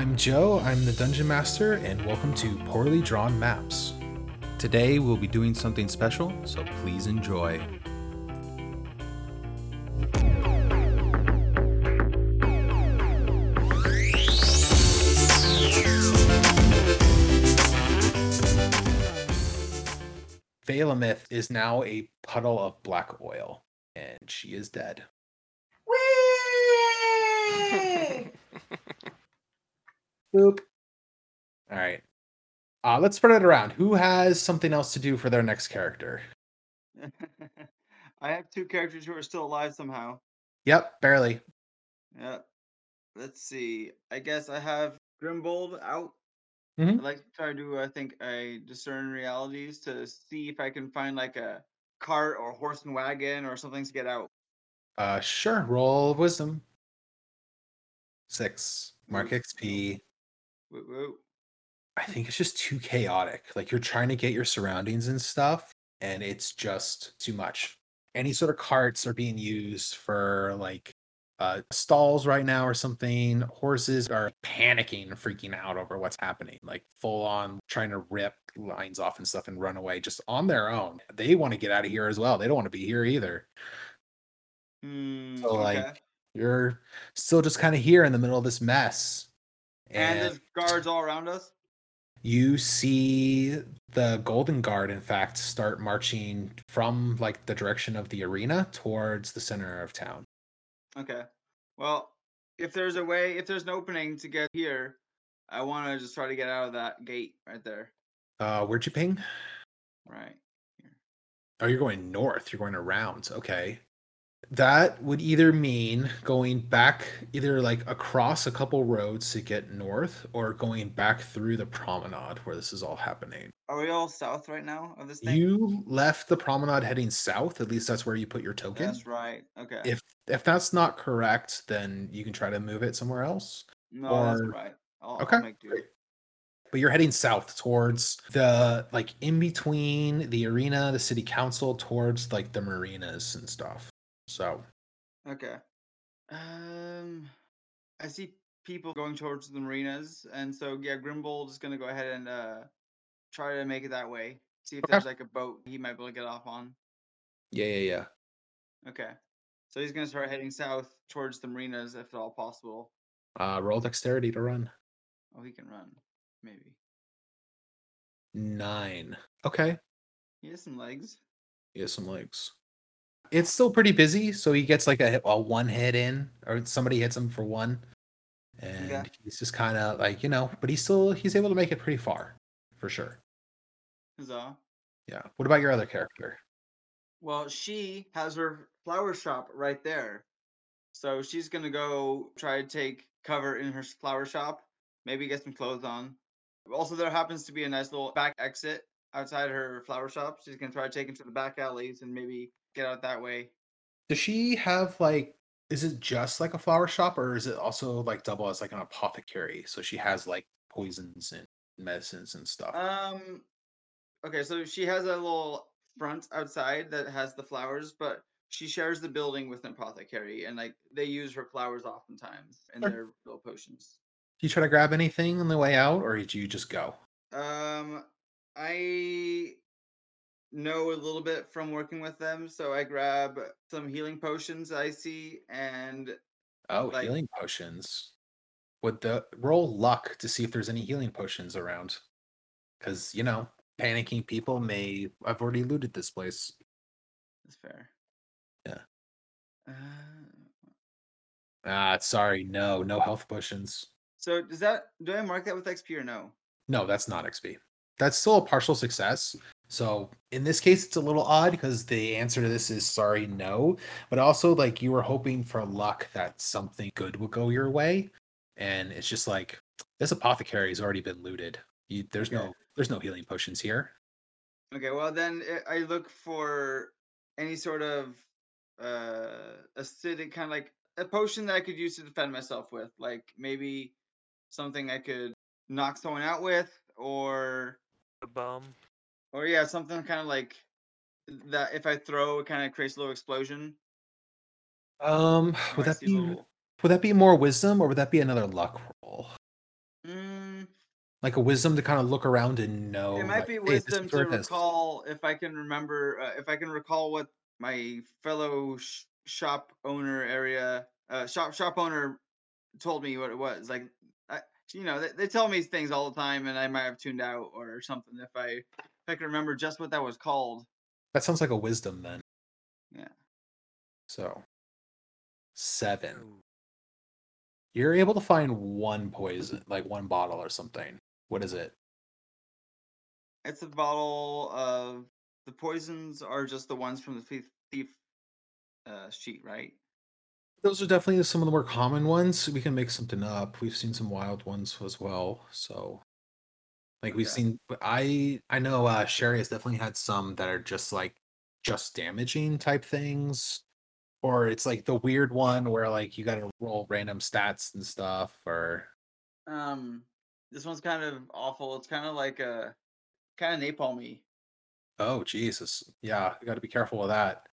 I'm Joe, I'm the Dungeon Master, and welcome to Poorly Drawn Maps. Today we'll be doing something special, so please enjoy. Valamith is now a puddle of black oil, and she is dead. Boop. All right. Uh, let's spread it around. Who has something else to do for their next character? I have two characters who are still alive somehow. Yep, barely. Yeah. Let's see. I guess I have Grimbold out. Mhm. I'd like to try to I think, I discern realities to see if I can find like a cart or horse and wagon or something to get out. Uh, sure. Roll wisdom. Six. Mark Ooh. XP. I think it's just too chaotic. Like you're trying to get your surroundings and stuff, and it's just too much. Any sort of carts are being used for like uh, stalls right now or something. Horses are panicking freaking out over what's happening, like full on trying to rip lines off and stuff and run away just on their own. They want to get out of here as well. They don't want to be here either. Hmm. So, okay. like, You're still just kind of here in the middle of this mess. And there's guards all around us. you see the golden guard in fact start marching from like the direction of the arena towards the center of town Okay. Well, if there's a way, if there's an opening to get here, I want to just try to get out of that gate right there. uh where'd you ping Right. oh you're going north you're going around okay that would either mean going back either like across a couple roads to get north or going back through the promenade where this is all happening Are we all south right now of this thing? you left the promenade heading south at least that's where you put your token That's right. Okay. if if that's not correct then you can try to move it somewhere else no, that's right. I'll, Okay, I'll make do. but you're heading south towards the like in between the arena the city council towards like the marinas and stuff so Okay. Um, I see people going towards the marinas, and so yeah, Grimbold is gonna go ahead and uh try to make it that way. See if Okay. there's like a boat he might be able to get off on. yeah yeah yeah Okay. So he's gonna start heading south towards the marinas if at all possible. uh roll dexterity to run Oh, he can run, maybe. nine okay He has some legs. he has some legs it's still pretty busy so he gets like a, a one hit in or somebody hits him for one and he's just kind of like you know but he's still he's able to make it pretty far for sure Huzzah. yeah what about your other character Well, she has her flower shop right there. So she's going to go try to take cover in her flower shop, maybe get some clothes on. Also, there happens to be a nice little back exit outside her flower shop. She's going to try to take into the back alleys and maybe get out that way. Does she have like is it just like a flower shop or is it also like double as like an apothecary? So she has like poisons and medicines and stuff. Um okay, so she has a little front outside that has the flowers, but she shares the building with an apothecary and like they use her flowers oftentimes in Sure. their little potions. Do you try to grab anything on the way out or did you just go? Um, I know a little bit from working with them, so I grab some healing potions I see, and Oh, Like- healing potions. Would the roll luck to see if there's any healing potions around? Because you know, panicking people may I've already looted this place. it's fair. Yeah. Uh, Ah, sorry, no, no health potions. so does that do I mark that with XP or no? No, that's not XP. That's still a partial success. So in this case, it's a little odd because the answer to this is sorry, no. But also, like you were hoping for luck that something good would go your way, and it's just like this apothecary has already been looted. You, there's Okay. no there's no healing potions here. Okay, well then I I look for any sort of uh acidic kind of like a potion that I could use to defend myself with, like maybe something I could knock someone out with, or a bum. Or yeah, something kind of like that. If I throw, it kind of creates a little explosion. Um, or would I that be little- would that be more wisdom or would that be another luck roll? Like a wisdom to kind of look around and know. it might like, be wisdom is to recall if I can remember uh, if I can recall what my fellow sh- shop owner area uh, shop shop owner told me what it was. Like, I, you know, they, they tell me things all the time, and I might have tuned out or something if I I can remember just what that was called. That sounds like a wisdom then. Yeah. So seven. You're able to find one poison, like one bottle or something. What is it? It's a bottle of the poisons are just the ones from the thief, thief uh, sheet, right? Those are definitely some of the more common ones. We can make something up. We've seen some wild ones as well. So, like we've seen, I I know uh, Sherry has definitely had some that are just like just damaging type things, or it's like the weird one where like you got to roll random stats and stuff, or Um, this one's kind of awful. It's kind of like a kind of napalmy. oh Jesus, yeah, you got to be careful with that.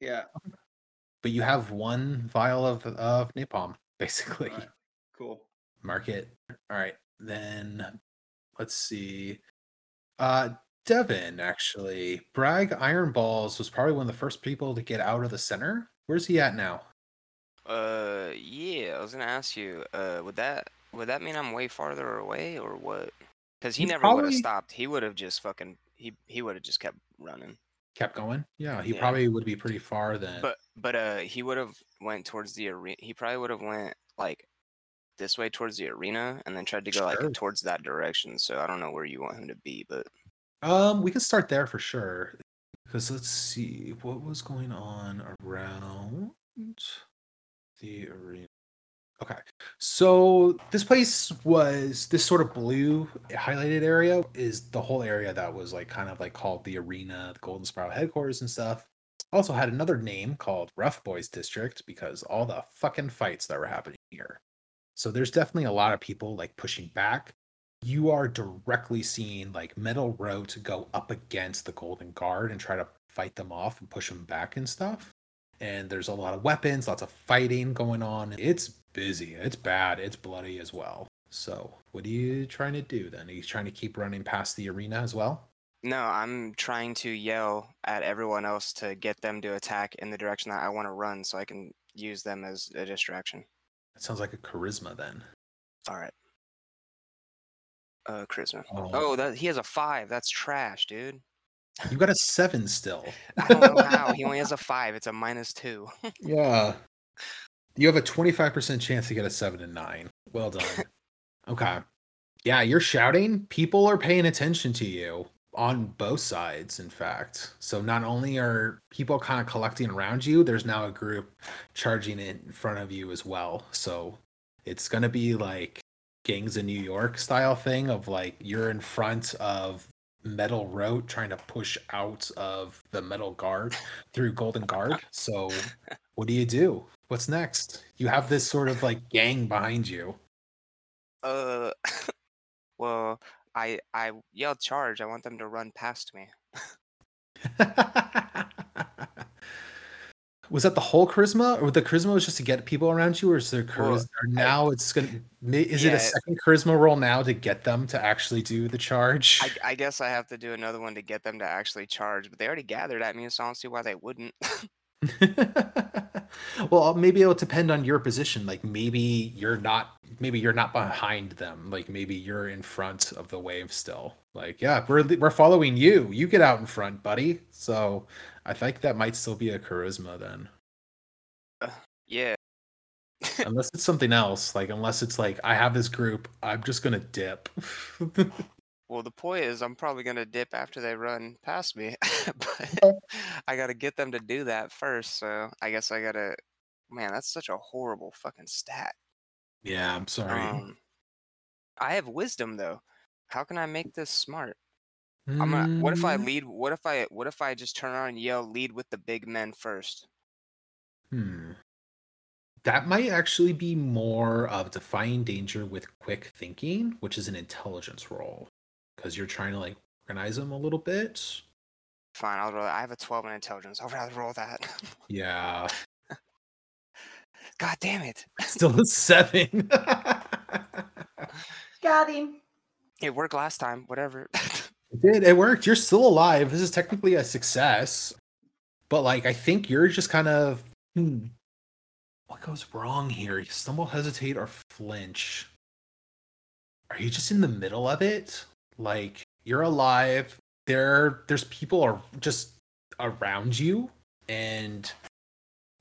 Yeah. But you have one vial of of napalm, basically. Alright, Cool. Mark it. All right. Then let's see. Uh Devin, actually. Bragg Iron Balls was probably one of the first people to get out of the center. Where's he at now? Uh, yeah, I was gonna ask you. Uh, would that would that mean I'm way farther away or what? Because he never would have stopped. He would have just fucking he he would have just kept running. Kept going? Yeah, he Yeah. probably would be pretty far then. But but uh, he would have went towards the arena. He probably would have went like this way towards the arena and then tried to go Sure. like towards that direction. So I don't know where you want him to be, but Um, we can start there for sure. Because let's see what was going on around the arena. Okay, so this place was this sort of blue highlighted area is the whole area that was like kind of like called the arena, the Golden Spiral headquarters and stuff. Also had another name called Rough Boys District because all the fucking fights that were happening here. So there's definitely a lot of people like pushing back you are directly seeing like Metal Row to go up against the Golden Guard and try to fight them off and push them back and stuff. And there's a lot of weapons, lots of fighting going on. It's busy. It's bad. It's bloody as well. So, what are you trying to do then? Are you trying to keep running past the arena as well? no, I'm trying to yell at everyone else to get them to attack in the direction that I want to run, so I can use them as a distraction. That sounds like a charisma then. All right. Uh, charisma. Oh, Oh, that he has a five. That's trash, dude. you got a seven still. I don't know how. He only has a five. It's a minus two. Yeah. You have a 25% chance to get a 7 and 9. Well done. okay. Yeah, you're shouting. People are paying attention to you on both sides, in fact. So not only are people kind of collecting around you, there's now a group charging in front of you as well. So it's going to be like gangs in New York style thing of like you're in front of Metal Row trying to push out of the metal guard through golden guard so what do you do what's next you have this sort of like gang behind you Uh, well, I I yelled charge. I want them to run past me. was that the whole charisma or the charisma was just to get people around you or is there Well, charisma or now it's gonna is it a second charisma roll now to get them to actually do the charge I, I guess I have to do another one to get them to actually charge, but they already gathered at me, so I don't see why they wouldn't. well maybe it'll depend on your position like maybe you're not maybe you're not behind them like maybe you're in front of the wave still like yeah we're we're following you you get out in front buddy so i think that might still be a charisma then yeah. unless it's something else like unless it's like i have this group i'm just gonna dip Well, the point is, I'm probably gonna dip after they run past me, but I gotta get them to do that first. So I guess I gotta. Man, that's such a horrible fucking stat. Yeah i'm sorry Um, I have wisdom though. How can I make this smart? I'm gonna. What if I Mm, lead? What if I? What if I just turn around and yell, "Lead with the big men first? Hmm. That might actually be more of defying danger with quick thinking, which is an intelligence roll. Because you're trying to like organize them a little bit. Fine, I'll roll. I have a 12 in intelligence. I'll rather roll that. Yeah. God damn it! Still a seven. Got him. It worked last time. Whatever. It did. It worked. You're still alive. This is technically a success. But like I think you're just kind of hmm, what goes wrong here? You stumble, hesitate, or flinch. Are you just in the middle of it? Like you're alive. There there's people are just around you and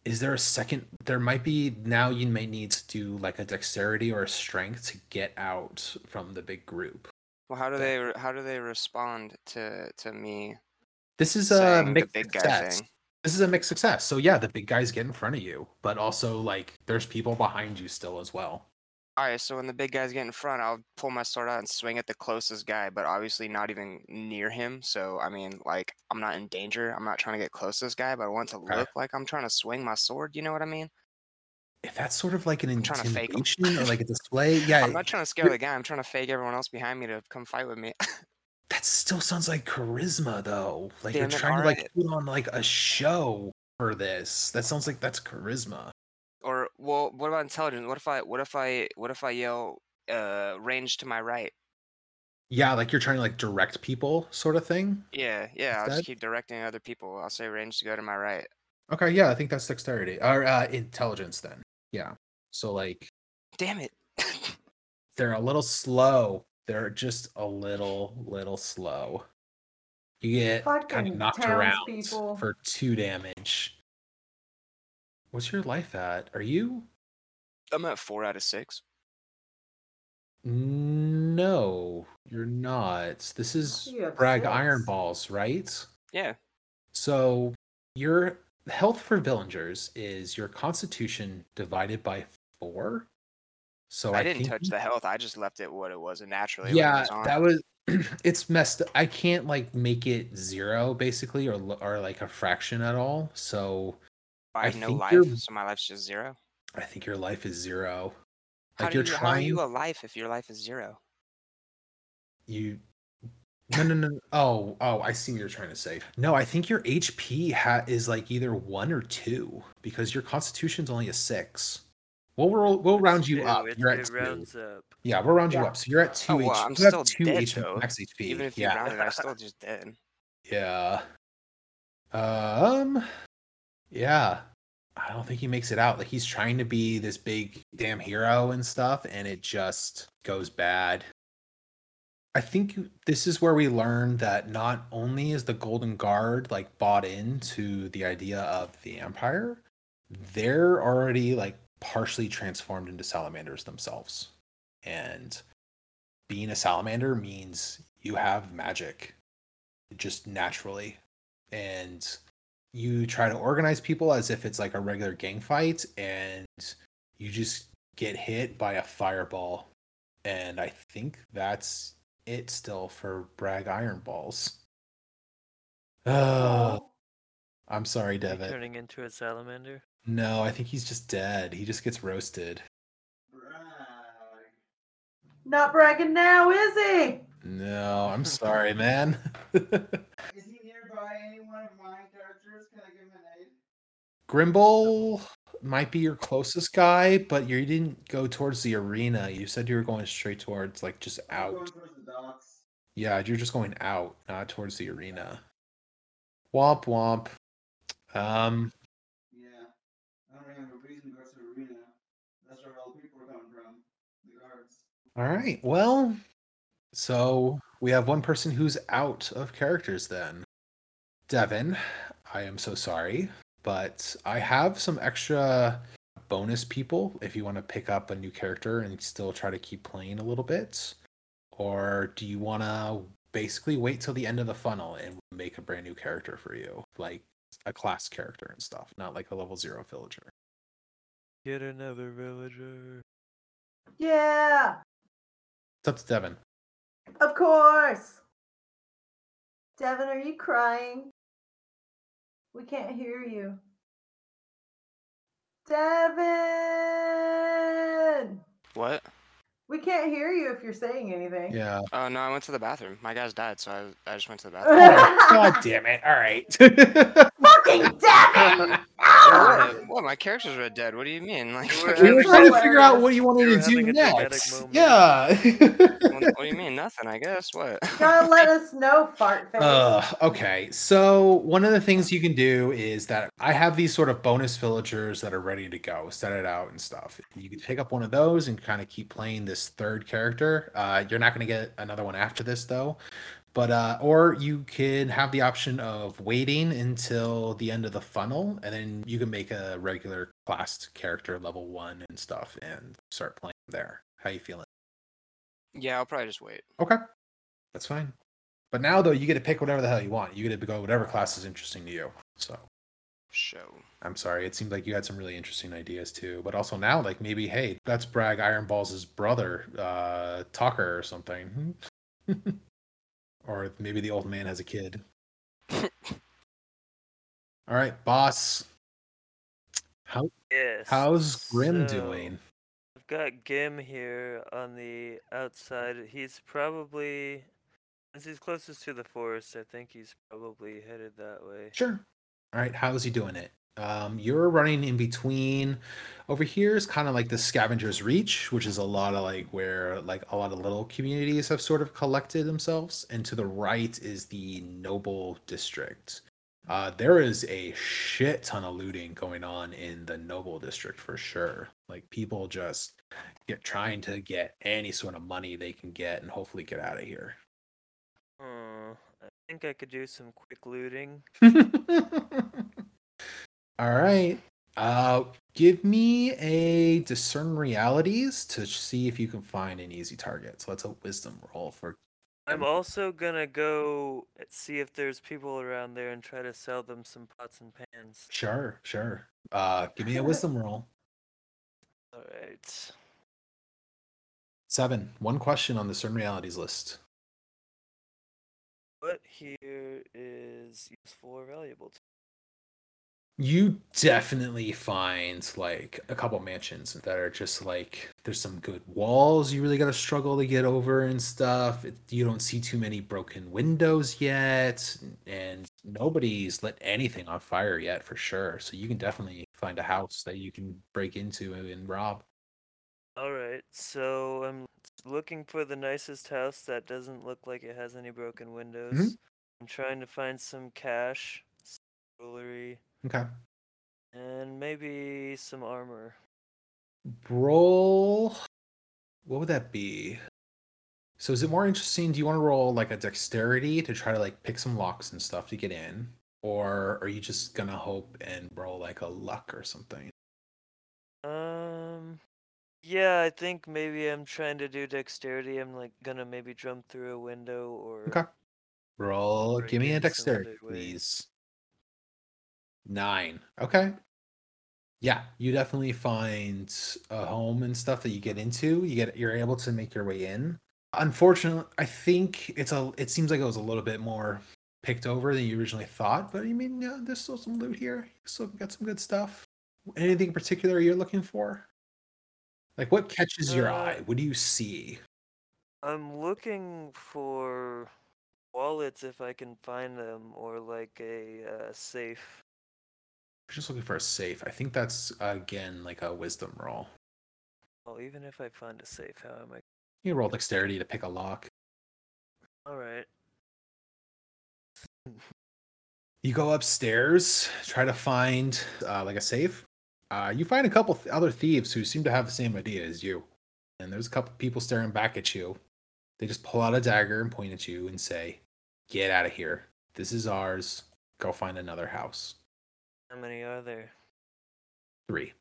is there a second there might be now you might need to do like a dexterity or a strength to get out from the big group. Well, how do they how do they respond to to me this is a mixed success. thing? this is a mixed success. So yeah the big guys get in front of you but also like there's people behind you still as well All right, so when the big guys get in front, I'll pull my sword out and swing at the closest guy, but obviously not even near him. So I mean, like I'm not in danger. I'm not trying to get close to this guy, but I want to Okay. look like I'm trying to swing my sword. You know what I mean? if that's sort of like an trying to fake 'em. intimidation or like a display yeah I'm not trying to scare the guy. I'm trying to fake everyone else behind me to come fight with me. that still sounds like charisma though like you're Damn it, trying to like put on like a show for this that sounds like that's charisma well, what about intelligence? What if I what if I what if I yell uh range to my right? yeah like you're trying to like direct people sort of thing Yeah, yeah. I'll just keep directing other people. I'll say range to go to my right. okay yeah i think that's dexterity or uh intelligence then yeah so like Damn it. they're a little slow they're just a little little slow you get kind of knocked around townspeople. for two damage what's your life at are you I'm at four out of six. no you're not this is You brag six. iron balls right Yeah. So your health for villagers is your constitution divided by four. So I, I, didn't think touch the health. I just left it what it was and naturally. Yeah, was on. that was. It's messed. Up. I can't like make it zero basically, or or like a fraction at all. So I I have no think life, you're- so my life's just zero. I think your life is zero. How Like do you're you, how are trying. you alive if your life is zero? you no no no oh oh i see what you're trying to say no i think your hp ha- is like either one or two because your constitution's only a six we'll roll, we'll round you up it- you're at it two rounds up. yeah we'll round you Yeah. up so you're at two Oh, well, H- I'm you have still two dead, HP though. max hp Even if you yeah rounded, I'm still just dead. yeah um yeah. I don't think he makes it out. Like he's trying to be this big damn hero and stuff and it just goes bad. I think this is where we learn that not only is the golden guard like bought into the idea of the empire they're already like partially transformed into salamanders themselves. And being a salamander means you have magic just naturally. And you try to organize people as if it's like a regular gang fight and you just get hit by a fireball. And i think that's it still for brag iron balls. Oh. I'm sorry You devitt. turning into a salamander. no i think he's just dead. He just gets roasted. Brag. not bragging now, is he? no i'm sorry man Is he nearby any one of my characters? Can I give him an aid? Grimble might be your closest guy, but you didn't go towards the arena. You said you were going straight towards like just out. towards the docks. Yeah, you're just going out, not towards the arena. Womp womp. Um, Yeah. I don't really have a reason to go to the arena. That's where all the people are coming from. The guards. all right. Well, so we have one person who's out of characters then. Devin, I am so sorry, but I have some extra bonus people if you want to pick up a new character and still try to keep playing a little bit. Or do you want to basically wait till the end of the funnel and make a brand new character for you? Like a class character and stuff, not like a level zero villager. Get another villager. Yeah, It's up to Devin. of course. Devin, are you crying? We can't hear you. Devin! What? We can't hear you if you're saying anything. Yeah. Oh no, I went to the bathroom. My guys died, so I, I just went to the bathroom. God damn it. All right. Fuck fucking Devin! What? What? My characters are dead. What do you mean? Like, We're were trying to figure out what you wanted to do having a dramatic next. Yeah. what, what do you mean? Nothing. I guess. What? Gotta let us know, fart face. Uh, okay, so one of the things you can do is that I have these sort of bonus villagers that are ready to go, set it out and stuff. You can pick up one of those and kind of keep playing this third character. Uh, you're not going to get another one after this though, but uh, or you can have the option of waiting until the end of the funnel, and then you can make a regular classed character level one and stuff, and start playing there. How you feeling? Yeah, I'll probably just wait. Okay, that's fine. But now though, you get to pick whatever the hell you want. You get to go whatever class is interesting to you. So Show. I'm sorry, it seemed like you had some really interesting ideas too. But also now, like maybe, hey, let's brag Iron Balls' brother, uh, Tucker or something. or maybe the old man has a kid. All right, boss. How Yes. how's Grim so, doing? I've got Gim here on the outside. He's probably, since he's closest to the forest, I think he's probably headed that way. Sure. All right, how's he doing it? Um, you're running in between. Over here is kind of like the Scavenger's Reach, which is a lot of like where like a lot of little communities have sort of collected themselves. And to the right is the Noble District. Uh, there is a shit ton of looting going on in the Noble District for sure. Like people just get trying to get any sort of money they can get and hopefully get out of here. Hmm. I think I could do some quick looting. All right. Uh give me a discern realities to see if you can find an easy target. So that's a wisdom roll for I'm also gonna go see if there's people around there and try to sell them some pots and pans. Sure, sure. Uh give me a wisdom roll. All right. Seven. One question on the discern realities list. What here is useful or valuable to You definitely find like a couple mansions that are just like there's some good walls you really got to struggle to get over and stuff. It, you don't see too many broken windows yet, and nobody's lit anything on fire yet for sure. So you can definitely find a house that you can break into and rob. All right, so I'm looking for the nicest house that doesn't look like it has any broken windows. Mm-hmm. I'm trying to find some cash, some jewelry, Okay. and maybe some armor. Roll. What would that be? So is it more interesting? Do you want to roll like a dexterity to try to like pick some locks and stuff to get in? Or are you just gonna hope and roll like a luck or something? Um, yeah, I think maybe I'm trying to do dexterity. I'm like gonna maybe jump through a window or Okay. Roll. Give me a dexterity, please. Nine. Okay. Yeah, you definitely find a home and stuff that you get into. You get you're able to make your way in. Unfortunately, I think it's a it seems like it was a little bit more picked over than you originally thought, but I mean, yeah, there's still some loot here. You still got some good stuff. Anything in particular you're looking for? Like what catches your Uh, eye? What do you see? I'm looking for wallets if I can find them, or like a uh, safe. You're just looking for a safe. I think that's again like a wisdom roll. Well, even if I find a safe, how am I? You roll dexterity to pick a lock. All right. You go upstairs, try to find uh, like a safe. Uh, you find a couple th- other thieves who seem to have the same idea as you. And there's a couple people staring back at you. They just pull out a dagger and point at you and say, Get out of here. This is ours. Go find another house. How many are there? Three.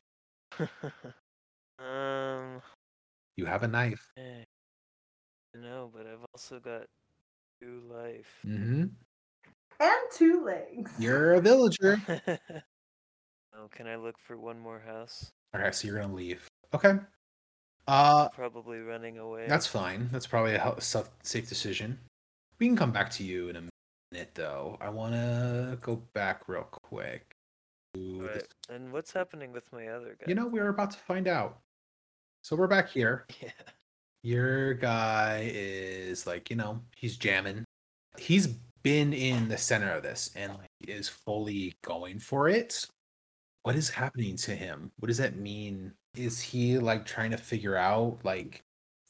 um, You have a knife. eh, no, but I've also got two life. Mm-hmm. And two legs. You're a villager. oh, can I look for one more house? Okay, so you're gonna leave. Okay. Uh, Probably running away. That's fine. That's probably a hel- safe safe decision. We can come back to you in a minute, though. I want to go back real quick. Right. And what's happening with my other guy? You know, we're about to find out. So we're back here. Yeah. Your guy is like, you know, he's jamming. He's been in the center of this and like is fully going for it. What is happening to him? What does that mean? Is he like trying to figure out like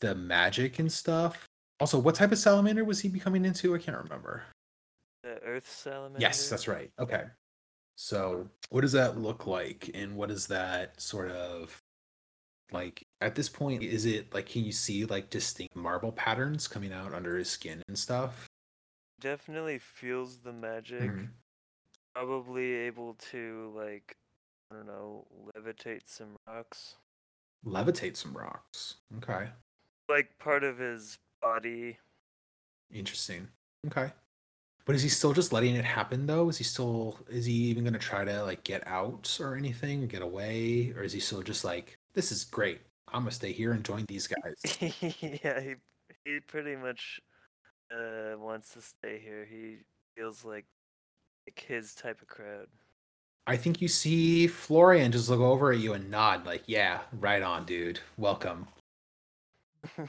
the magic and stuff? Also, what type of salamander was he becoming into? I can't remember. The Earth salamander. Yes, that's right. Okay. So, what does that look like? And what is that sort of like at this point? Is it like, can you see like distinct marble patterns coming out under his skin and stuff? Definitely feels the magic. Mhm. Probably able to like, I don't know, levitate some rocks. Levitate some rocks. Okay. Like part of his body. Interesting. Okay. But is he still just letting it happen though? Is he still is he even gonna try to like get out or anything or get away? Or is he still just like, this is great. I'm gonna stay here and join these guys. yeah, he he pretty much uh wants to stay here. He feels like like his type of crowd. I think you see Florian just look over at you and nod, like, yeah, right on, dude. Welcome.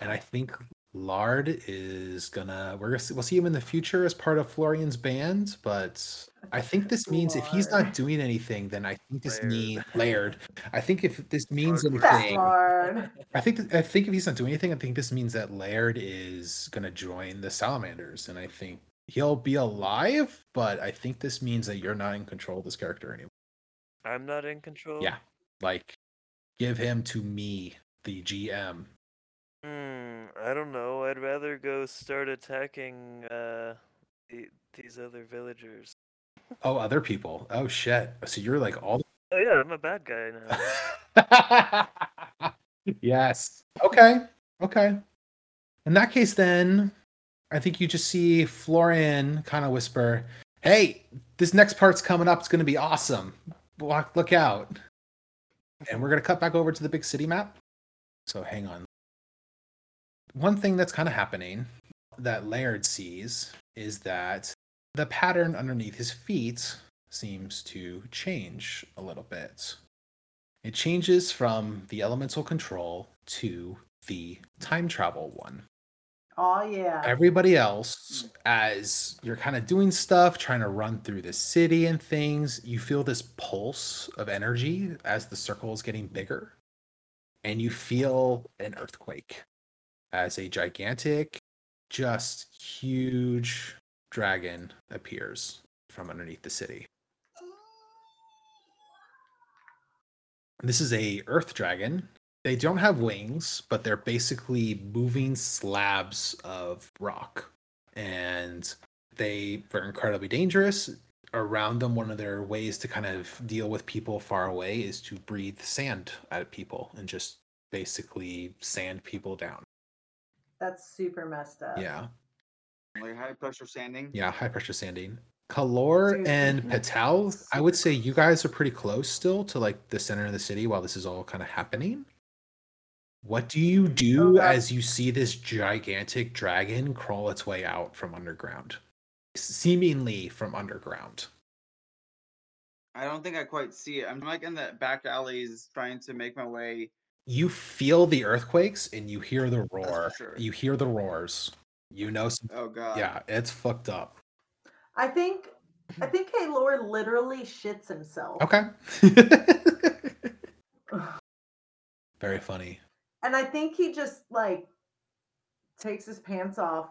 And I think Lard is gonna we're gonna see, we'll see him in the future as part of Florian's band, but I think this means if he's not doing anything, then I think this Laird. means Laird. I think if this means Lard. That anything, I think I think if he's not doing anything, I think this means that Laird is gonna join the Salamanders, and I think he'll be alive. But I think this means that you're not in control of this character anymore. I'm not in control. Yeah, like give him to me, the GM. Hmm, I don't know. I'd rather go start attacking uh the, these other villagers. Oh, other people. Oh shit. So you're like all. Oh yeah, I'm a bad guy now. yes. Okay. Okay. In that case, then I think you just see Florian kind of whisper, "Hey, this next part's coming up. It's going to be awesome. Look, look out!" And we're going to cut back over to the big city map. So hang on. One thing that's kind of happening that Laird sees is that the pattern underneath his feet seems to change a little bit. It changes from the elemental control to the time travel one. Oh yeah. Everybody else, as you're kind of doing stuff, trying to run through the city and things, you feel this pulse of energy as the circle is getting bigger. And you feel an earthquake as a gigantic, just huge dragon appears from underneath the city. This is a earth dragon. They don't have wings, but they're basically moving slabs of rock. And they are incredibly dangerous. Around them, one of their ways to kind of deal with people far away is to breathe sand at people and just basically sand people down. That's super messed up. Yeah. Like high pressure sanding. Yeah, high pressure sanding. Kalor Dude, and. Patel, I would say you guys are pretty close still to like the center of the city while this is all kind of happening. What do you do God. as you see this gigantic dragon crawl its way out from underground? Seemingly from underground. I don't think I quite see it. I'm like in the back alleys trying to make my way. You feel the earthquakes and you hear the roar. sure. You hear the roars. You know, some, Oh god. yeah, it's fucked up. I think I think Kaylor literally shits himself. Okay. Very funny. And I think he just like takes his pants off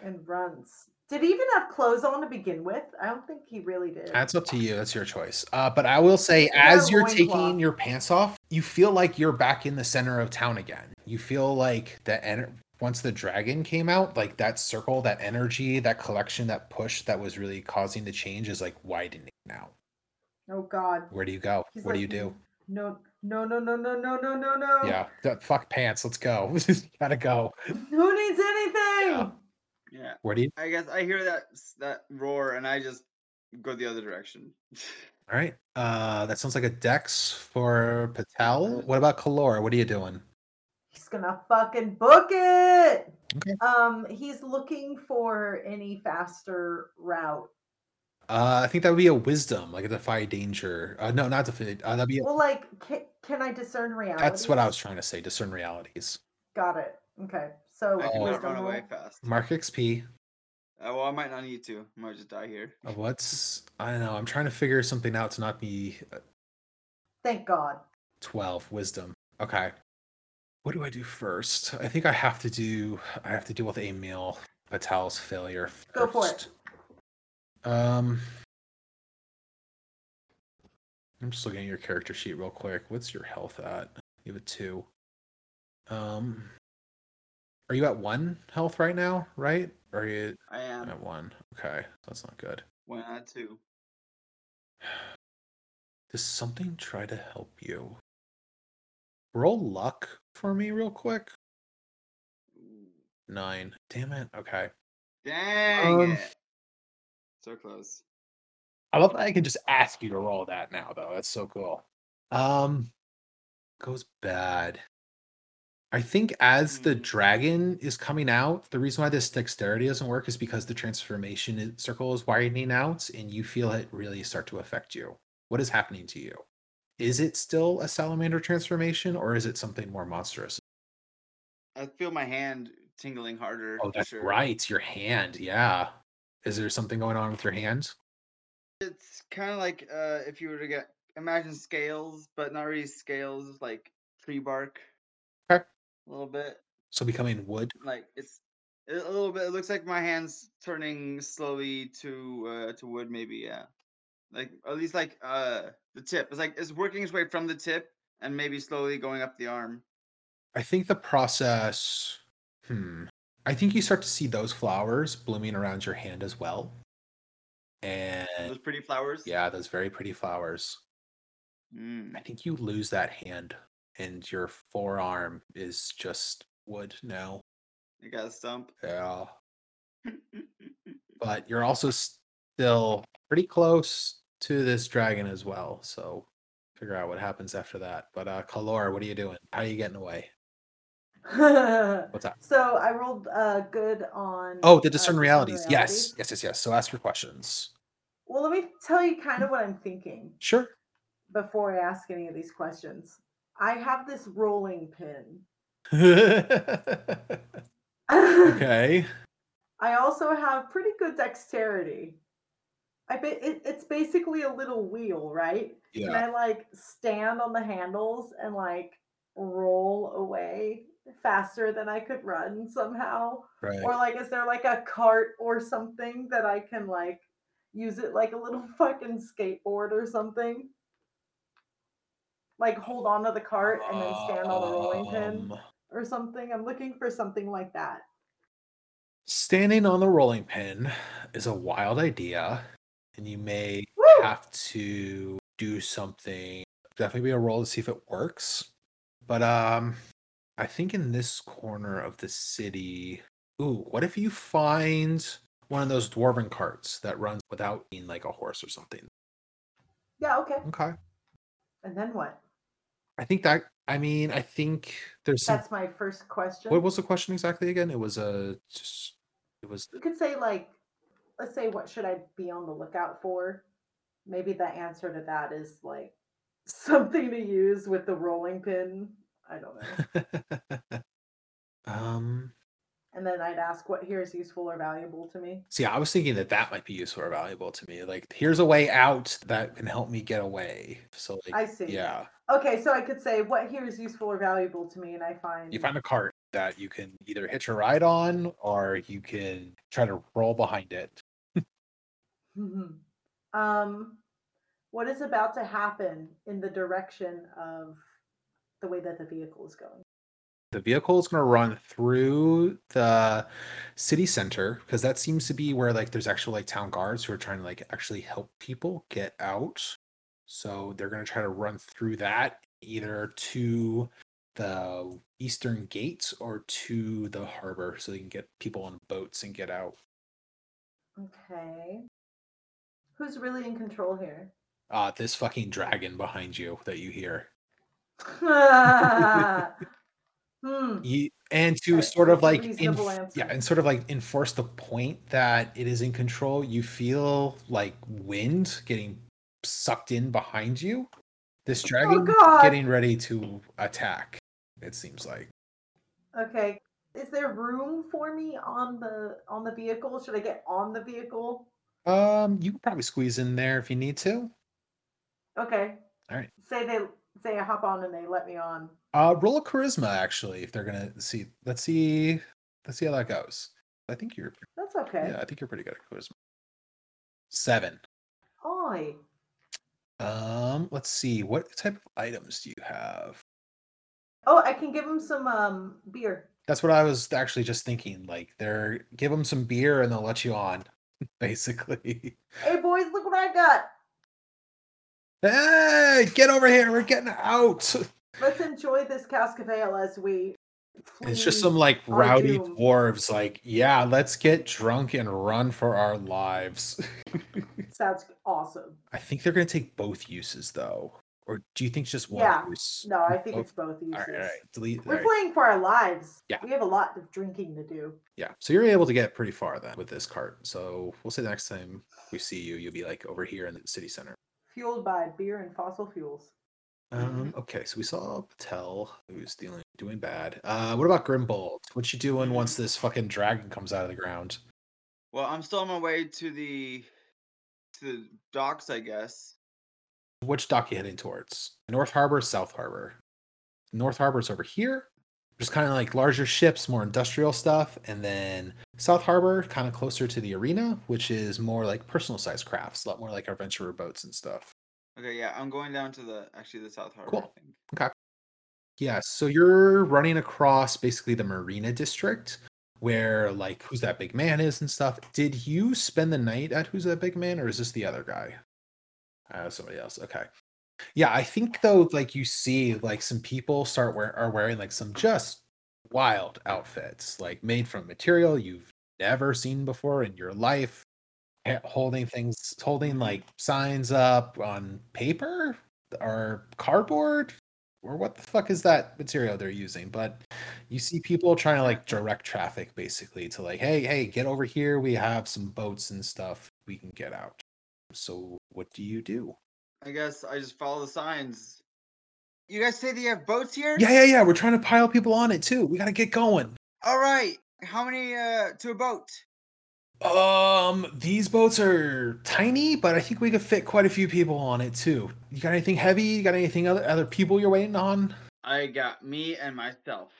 and runs. Did he even have clothes on to begin with? I don't think he really did. That's up to you. That's your choice. Uh, but I will say, got as you're taking your pants off, you feel like you're back in the center of town again. You feel like the ener- once the dragon came out, like that circle, that energy, that collection, that push that was really causing the change is like widening now. oh God. Where do you go? He's what do you do? No, no, no, no, no, no, no, no, no. Yeah, fuck pants. Let's go. Gotta go. Who needs anything? Yeah. Yeah. What do you? I guess I hear that that roar and I just go the other direction. All right. Uh, that sounds like a dex for Patel. What about Kalora? What are you doing? He's gonna fucking book it. Okay. Um, he's looking for any faster route. Uh, I think that would be a wisdom, like a defy danger. Uh, no, not defy. Uh, that'd be. A, Well, like, can, can I discern reality? that's what I was trying to say. Discern realities. Got it. Okay. So I can not run away fast. Mark XP. Uh, well, I might not need to. I might just die here. Uh, What's I don't know. I'm trying to figure something out to not be uh, Thank God. 12 wisdom. Okay. What do I do first? I think I have to do I have to deal with Emil Patel's failure first. Go for it. Um I'm just looking at your character sheet real quick. What's your health at? You have a 2. Um Are you at 1 health right now, right? Or are you I am. at 1? Okay. That's not good. One of two. Does something try to help you? Roll luck for me real quick. Nine. Damn it. Okay. Dang Um, it. So close. I love that I can just ask you to roll that now, though. That's so cool. Um, goes bad. I think as the Hmm. dragon is coming out, the reason why this dexterity doesn't work is because the transformation circle is widening out, and you feel it really start to affect you. What is happening to you? Is it still a salamander transformation, or is it something more monstrous? I feel my hand tingling harder. Oh, that's sure. right. Your hand. Yeah. Is there something going on with your hand? It's kind of like uh, if you were to get imagine scales, but not really scales, like tree bark. A little bit, So becoming wood. like it's a a little bit. It looks like my hands turning slowly to uh, to wood, maybe. Yeah, like at least like uh the tip. It's like it's working its way from the tip and maybe slowly going up the arm. I think the process. Hmm. I think you start to see those flowers blooming around your hand as well. And Those pretty flowers. yeah, those very pretty flowers. Mm. I think you lose that hand, and your forearm is just wood now. I got a stump. Yeah. But you're also still pretty close to this dragon as well. So figure out what happens after that. But uh Kalor, what are you doing? How are you getting away? What's that? So I rolled uh, good on. Oh, the uh, discern realities. Yes. Yes, yes, yes. So ask your questions. Well, let me tell you kind of what I'm thinking Sure. before I ask any of these questions. I have this rolling pin. okay. I also have pretty good dexterity. I bet it, it's basically a little wheel, right? Can Yeah. I like stand on the handles and like roll away faster than I could run somehow? Right. Or like is there like a cart or something that I can like use it like a little fucking skateboard or something? Like hold on to the cart and then stand on the rolling pin Um, or something. I'm looking for something like that. Standing on the rolling pin is a wild idea, and you may Woo! have to do something. Definitely be a roll to see if it works. But um, I think in this corner of the city, ooh, what if you find one of those dwarven carts that runs without being like a horse or something? Yeah, okay. Okay, And then what? I think that. I mean, I think there's some. That's my first question. What was the question exactly again? It was a just. It was you could say like let's say what should i be on the lookout for maybe the answer to that is like something to use with the rolling pin i don't know um. And then i'd ask what here is useful or valuable to me See, I was thinking that that might be useful or valuable to me. Like, here's a way out that can help me get away. So, like, i see yeah, okay so i could say what here is useful or valuable to me and i find you find a cart that you can either hitch a ride on or you can try to roll behind it. Um what is about to happen in the direction of the way that the vehicle is going The vehicle is going to run through the city center because that seems to be where like there's actual like town guards who are trying to like actually help people get out. So they're going to try to run through that either to the eastern gates or to the harbor so they can get people on boats and get out. okay who's really in control here Uh this fucking dragon behind you that you hear. hmm. You, and to Right, sort of like yeah, and sort of like enforce the point that it is in control. You feel like wind getting sucked in behind you. This dragon Oh, getting ready to attack. It seems like Okay. Is there room for me on the on the vehicle? Should I get on the vehicle? Um, you can probably squeeze in there if you need to. Okay. All right. Say they say I hop on and they let me on. Uh, roll a charisma actually if they're gonna see. Let's see. Let's see how that goes. I think you're. That's okay. Yeah, I think you're pretty good at charisma. Seven. Oi. Um, let's see. What type of items do you have? Oh, I can give them some um beer. That's what I was actually just thinking. Like, they're give them some beer and they'll let you on, basically. Hey boys, look what I got. Hey, get over here! We're getting out. Let's enjoy this cask of ale as we. It's just some like rowdy doom. dwarves. Like, yeah, let's get drunk and run for our lives. Sounds awesome. I think they're gonna take both uses though, or do you think it's just one Yeah. use? No, I think Oh, it's both uses. All right, all right. Delete. We're all right. playing for our lives. Yeah. We have a lot of drinking to do. Yeah. So you're able to get pretty far then with this cart. So we'll say the next time we see you, you'll be like over here in the city center. Fueled by beer and fossil fuels. Um, okay, so we saw Patel who's dealing doing bad. Uh what about Grimbold? What you doing once this fucking dragon comes out of the ground? Well, I'm still on my way to the to the docks, I guess. Which dock you heading towards? North Harbor, South Harbor. North Harbor's over here. Just kind of like larger ships, more industrial stuff, and then South Harbor, kind of closer to the arena, which is more like personal size crafts, a lot more like our venturer boats and stuff. Okay, yeah, I'm going down to the actually the South Harbor. Cool. Think. Yeah, so you're running across basically the marina district where like who's that big man is and stuff. Did you spend the night at who's that big man or is this the other guy? Uh, somebody else. Okay. Yeah, I think though, like you see, like some people start wear are wearing like some just wild outfits, like made from material you've never seen before in your life. Eh, Holding things, holding like signs up on paper or cardboard, or what the fuck is that material they're using? But you see people trying to like direct traffic basically to like, hey, hey, get over here. We have some boats and stuff we can get out. So what do you do? I guess I just follow the signs. You guys say that you have boats here? Yeah, yeah, yeah. We're trying to pile people on it too. We gotta get going. All right. How many uh to a boat? Um, these boats are tiny, but I think we could fit quite a few people on it too. You got anything heavy? You got anything other other people you're waiting on? I got me and myself.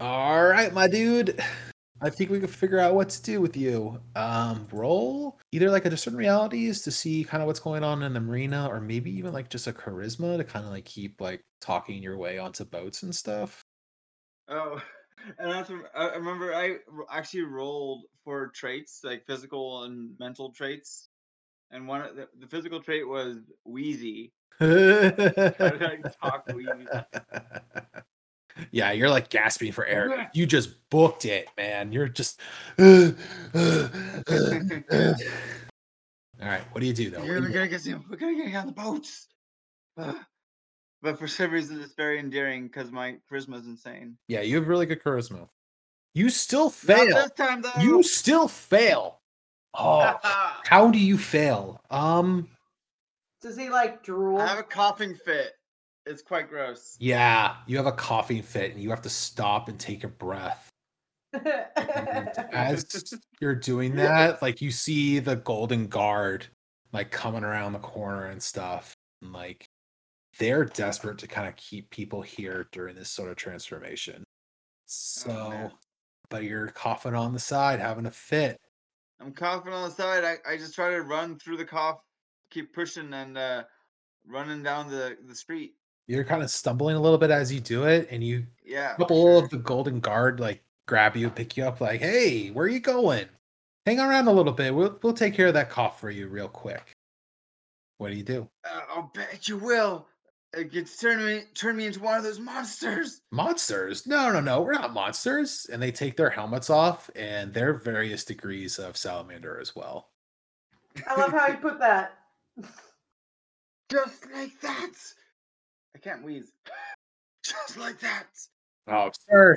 All right, my dude. I think we can figure out what to do with you. Um, roll either like a discern realities to see kind of what's going on in the marina, or maybe even like just a charisma to kind of like keep like talking your way onto boats and stuff. Oh, and that's I I remember I actually rolled for traits like physical and mental traits, and one of the, the physical trait was wheezy. like, talk wheezy. yeah, you're like gasping for air. You just booked it, man. You're just. All right, what do you do though? Yeah, we gotta get some. We gotta get on the boats. But for some reason, it's very endearing because my charisma is insane. Yeah, you have really good charisma. You still Not fail. this time though. You still fail. Oh, how do you fail? Um, Does he like drool? I have a coughing fit. It's quite gross. yeah, you have a coughing fit and you have to stop and take a breath. As you're doing that, like you see the golden guard like coming around the corner and stuff. And like they're desperate to kind of keep people here during this sort of transformation. So, man. But you're coughing on the side, having a fit. I'm coughing on the side. I, I just try to run through the cough, keep pushing and uh, running down the, the street. You're kind of stumbling a little bit as you do it, and you Yeah. a couple of the golden guard like grab you, pick you up, like, "Hey, where are you going? Hang around a little bit. We'll we'll take care of that cough for you real quick." What do you do? Uh, I'll bet you will. It gets turn me turn me into one of those monsters. Monsters? No, no, no. We're not monsters. And they take their helmets off, and they're various degrees of salamander as well. I love how you put that. Just like that. I can't wheeze. Just like that. Oh, sir,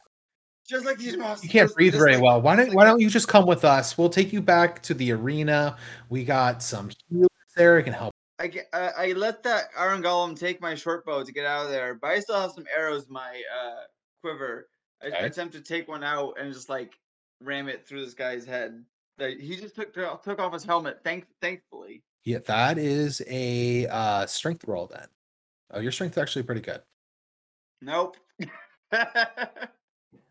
Just like these monsters. you can't breathe just very like- well. Why don't Why don't you just come with us? We'll take you back to the arena. We got some healers there. It can help. I, uh, I let that Iron Golem take my short bow to get out of there, but I still have some arrows in my uh, quiver. I, I Okay. attempt to take one out and just like ram it through this guy's head. Like, he just took took off his helmet. Thank thankfully. Yeah, that is a uh, strength roll then. Oh, your strength is actually pretty good. Nope.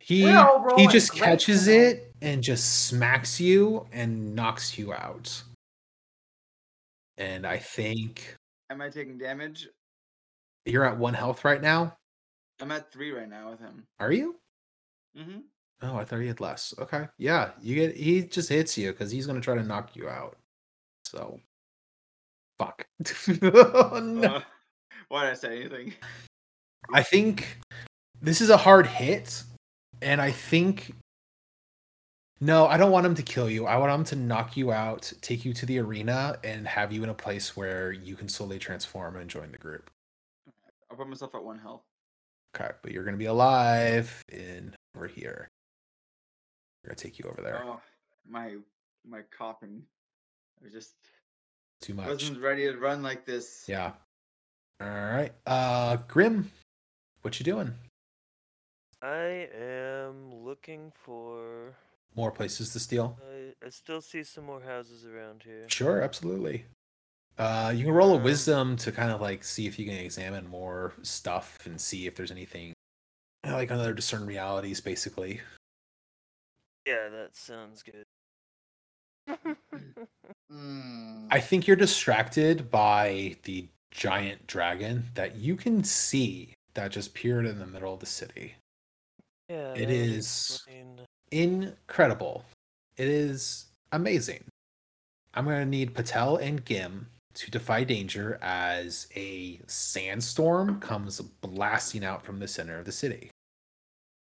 He he just catches it and just smacks you and knocks you out. And I think Am I taking damage? you're at one health right now. I'm at three right now with him. Are you? Mm-hmm. Oh, I thought he had less. Okay. Yeah, you get he just hits you because he's gonna try to knock you out. So fuck. Oh, no. Uh, why did I say anything? I think this is a hard hit, and I think no, I don't want him to kill you. I want him to knock you out, take you to the arena, and have you in a place where you can slowly transform and join the group. I'll put myself at one health. Okay, but you're gonna be alive in over here. We're gonna take you over there. Oh, my my coughing. I was just Too much. wasn't ready to run like this. Yeah. All right. Uh, Grim, what you doing? I am looking for. More places to steal? I, I still see some more houses around here. Sure, absolutely. Uh, you can roll a Um, wisdom to kind of like see if you can examine more stuff and see if there's anything uh, like another discern realities, basically. Yeah, that sounds good. Mm. I think you're distracted by the giant dragon that you can see that just peered in the middle of the city. yeah, It that would is- explain- Incredible. It is amazing. I'm going to need Patel and Gim to defy danger as a sandstorm comes blasting out from the center of the city.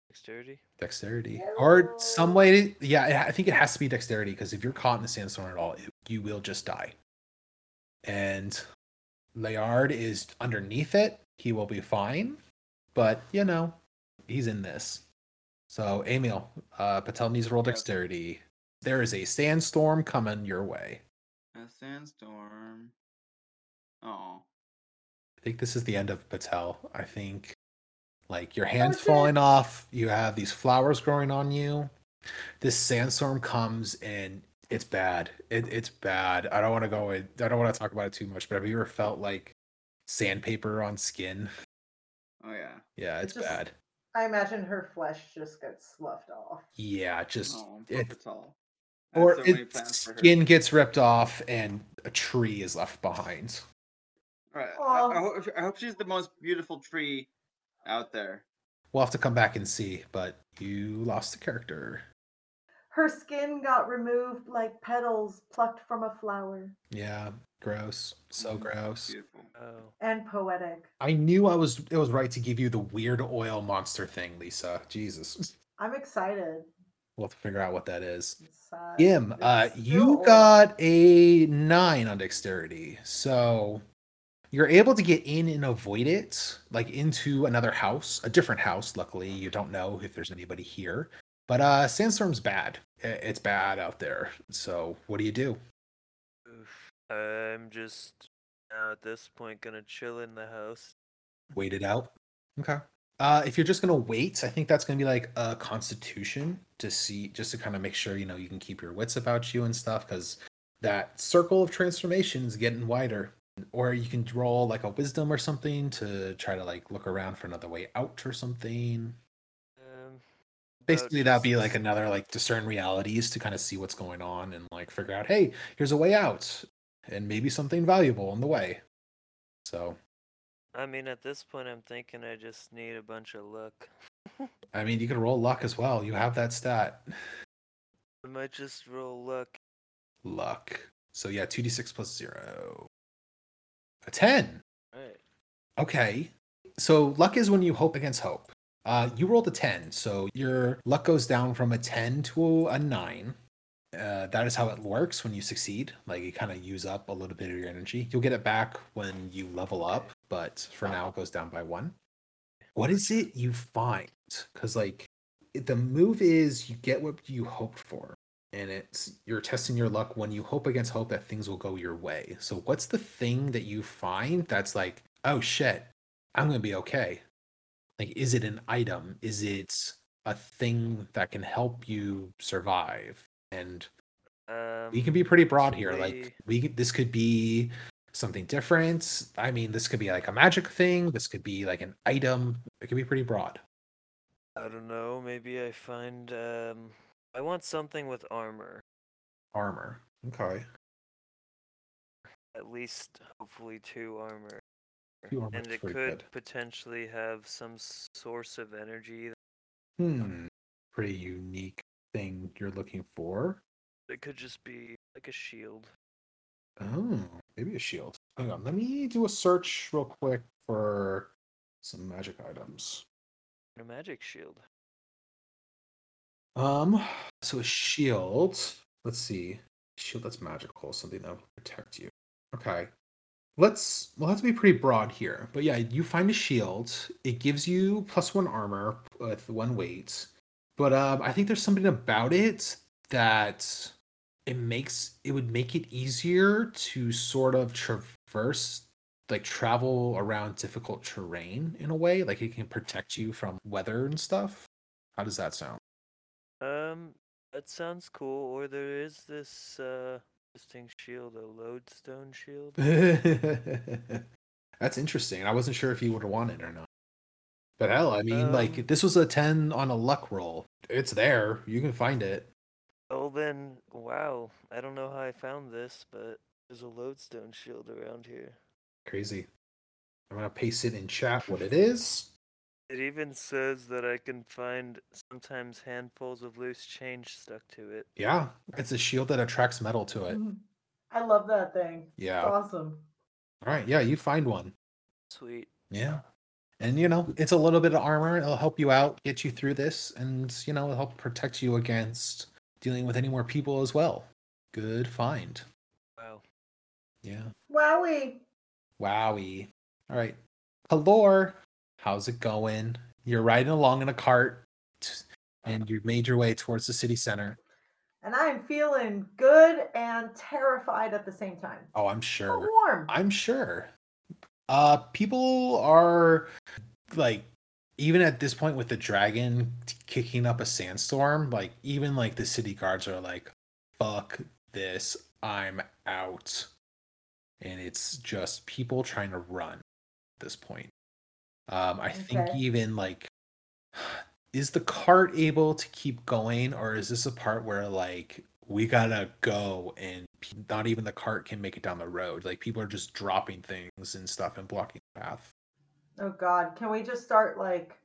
Dexterity. Dexterity. Or some way yeah, I think it has to be dexterity because if you're caught in the sandstorm at all, it, you will just die. And Layard is underneath it. He will be fine. But, you know, he's in this. So, Emil, uh, Patel needs roll dexterity. There is a sandstorm coming your way. A sandstorm. Oh. I think this is the end of Patel. I think like your hands shit. falling off, you have these flowers growing on you. This sandstorm comes and it's bad. It, it's bad. I don't want to go in, I don't want to talk about it too much, but have you ever felt like sandpaper on skin? Oh yeah. Yeah, it's Just- bad. I imagine her flesh just gets sloughed off. Yeah, just Oh, poor it, Patel. I had or so many its plans her. skin gets ripped off and a tree is left behind. Right. I, I, hope, I hope she's the most beautiful tree out there. We'll have to come back and see, but you lost the character. Her skin got removed like petals plucked from a flower. Yeah, gross. So Mm, gross. Beautiful. Oh. And poetic. I knew I was it was right to give you the weird oil monster thing, Lisa. Jesus. I'm excited. We'll have to figure out what that is. It's, uh, Gim, uh, you still old. got a nine on dexterity. So you're able to get in and avoid it, like into another house, a different house. Luckily, you don't know if there's anybody here. But uh sandstorm's bad. It's bad out there. So what do you do? I'm just now at this point gonna chill in the house. wait it out. Okay. Uh, if you're just gonna wait, I think that's gonna be like a constitution to see, just to kind of make sure you know you can keep your wits about you and stuff, because that circle of transformation is getting wider. Or you can roll like a wisdom or something to try to like look around for another way out or something. Um, Basically, that'd be like another like discern realities to kind of see what's going on and like figure out, hey, here's a way out, and maybe something valuable on the way. So I mean, at this point, I'm thinking I just need a bunch of luck. I mean, you can roll luck as well. You have that stat. I might just roll luck. luck. So yeah, 2d6 plus 0. A 10. Right. Okay. So luck is when you hope against hope. Uh, you rolled a 10, so your luck goes down from a 10 to a 9. Uh, that is how it works when you succeed. Like you kind of use up a little bit of your energy. You'll get it back when you level up, but for now it goes down by one. What is it you find? Because like the move is you get what you hoped for, and it's you're testing your luck when you hope against hope that things will go your way. So what's the thing that you find that's like, oh shit, I'm gonna be okay? Like, is it an item? Is it a thing that can help you survive. And Um, we can be pretty broad here. Like we this could be something different. I mean, this could be like a magic thing. This could be like an item. It could be pretty broad. I don't know. Maybe I find. Um, I want something with armor. Armor. Okay. At least, hopefully, two armor. And it could good. potentially have some source of energy. Hmm. Pretty unique thing you're looking for. It could just be like a shield. Oh, maybe a shield. Hang on, let me do a search real quick for some magic items. A magic shield. Um, so a shield. Let's see. Shield that's magical, something that will protect you. Okay. Let's we'll have to be pretty broad here. But yeah, you find a shield. It gives you plus one armor with one weight. But um I think there's something about it that it makes it would make it easier to sort of traverse like travel around difficult terrain in a way. Like it can protect you from weather and stuff. How does that sound? Um, that sounds cool. Or there is this uh interesting shield, a lodestone shield. That's interesting. I wasn't sure if you would want it or not. But hell, I mean, Um, like this was a ten on a luck roll. It's there. You can find it. Oh, then wow! I don't know how I found this, but there's a lodestone shield around here. Crazy. I'm gonna paste it in chat what it is. It even says that I can find sometimes handfuls of loose change stuck to it. Yeah, it's a shield that attracts metal to it. Mhm. I love that thing. It's Yeah. awesome. All right. Yeah, you find one. Sweet. Yeah. And you know, it's a little bit of armor. It'll help you out, get you through this, and you know, it'll help protect you against dealing with any more people as well. Good find. Wow. Yeah. Wowie. Wowie. All right. Hello. How's it going? You're riding along in a cart and you've made your way towards the city center. And I'm feeling good and terrified at the same time. Oh, I'm sure. warm. I'm sure. Uh people are like even at this point with the dragon t- kicking up a sandstorm, like even like the city guards are like fuck this, I'm out. And it's just people trying to run at this point. Um I think even like is the cart able to keep going or is this a part where like we gotta go and not even the cart can make it down the road like people are just dropping things and stuff and blocking the path Oh God, can we just start like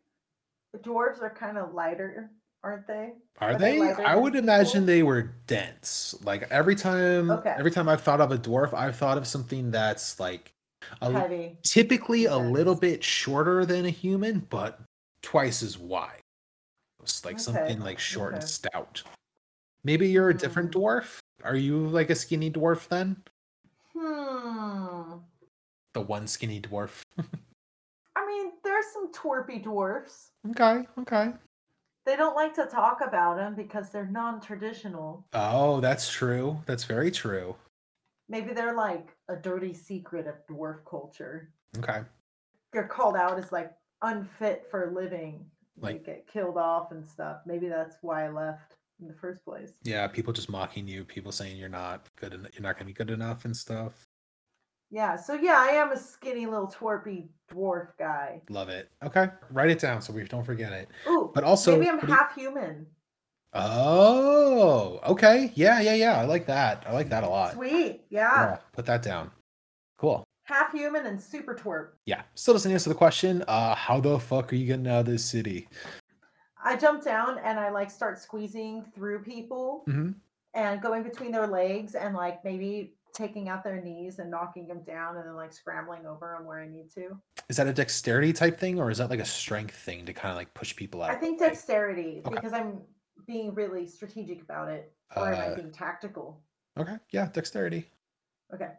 the dwarves are kind of lighter, aren't they? are, Are they they i would imagine people? they were dense like every time Okay. every time i've thought of a dwarf i've thought of something that's like a, Heavy. typically a little bit shorter than a human but twice as wide. It's like Okay, something like short and stout. Maybe you're a different Hmm. dwarf? Are you like a skinny dwarf then? Hmm. the one skinny dwarf. I mean, there's some twerpy dwarfs. okay okay. They don't like to talk about them because they're non-traditional. oh that's true. That's very true Maybe they're like a dirty secret of dwarf culture. okay They're called out as like unfit for living. Like- they get killed off and stuff. Maybe that's why I left in the first place. Yeah, people just mocking you, people saying you're not good, en- you're not gonna be good enough and stuff. Yeah, so yeah, I am a skinny little twerpy dwarf guy. Love it. Okay, write it down so we don't forget it. Ooh, But also, maybe I'm do you- half human. Oh, okay. Yeah, yeah, yeah. I like that. I like that a lot. Sweet, yeah. Yeah, put that down. Cool. Half human and super twerp. Yeah. Still doesn't answer the question. Uh, how the fuck are you getting out of this city? I jump down and I like start squeezing through people hmm and going between their legs and like maybe taking out their knees and knocking them down and then like scrambling over them where I need to. Is that a dexterity type thing, or is that like a strength thing to kind of like push people out? I think dexterity Okay. because I'm being really strategic about it. Or am I Uh, being tactical? Okay. Yeah, dexterity. Okay.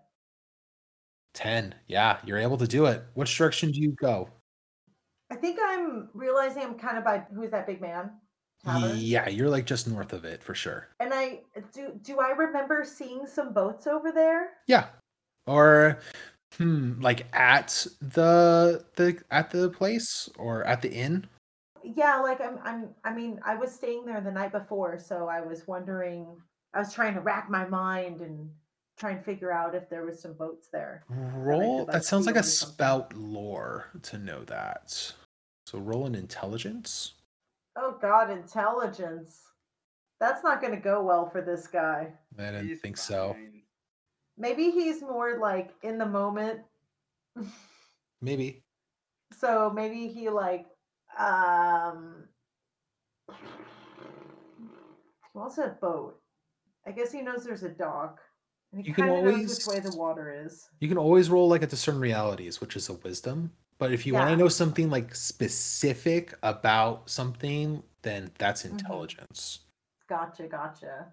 Ten. Yeah, you're able to do it. Which direction do you go? I think I'm realizing I'm kind of by who's that big man? Tavern? Yeah, you're like just north of it for sure. And I do do I remember seeing some boats over there? Yeah. Or hmm, like at the the at the place or at the inn? Yeah, like I'm I'm I mean, I was staying there the night before, so I was wondering I was trying to rack my mind and try and figure out if there was some boats there. Roll. like, That sounds like a something. spout lore to know that. So roll an intelligence. Oh god, intelligence. That's not gonna go well for this guy. I didn't He's think so. Maybe he's more like in the moment. Maybe. So maybe he like um wants a boat. I guess he knows there's a dock. And he You can always knows which way the water is. You can always roll like a discern realities, which is a wisdom. But if you want to know something like specific about something, then that's Mhm. intelligence. Gotcha, gotcha.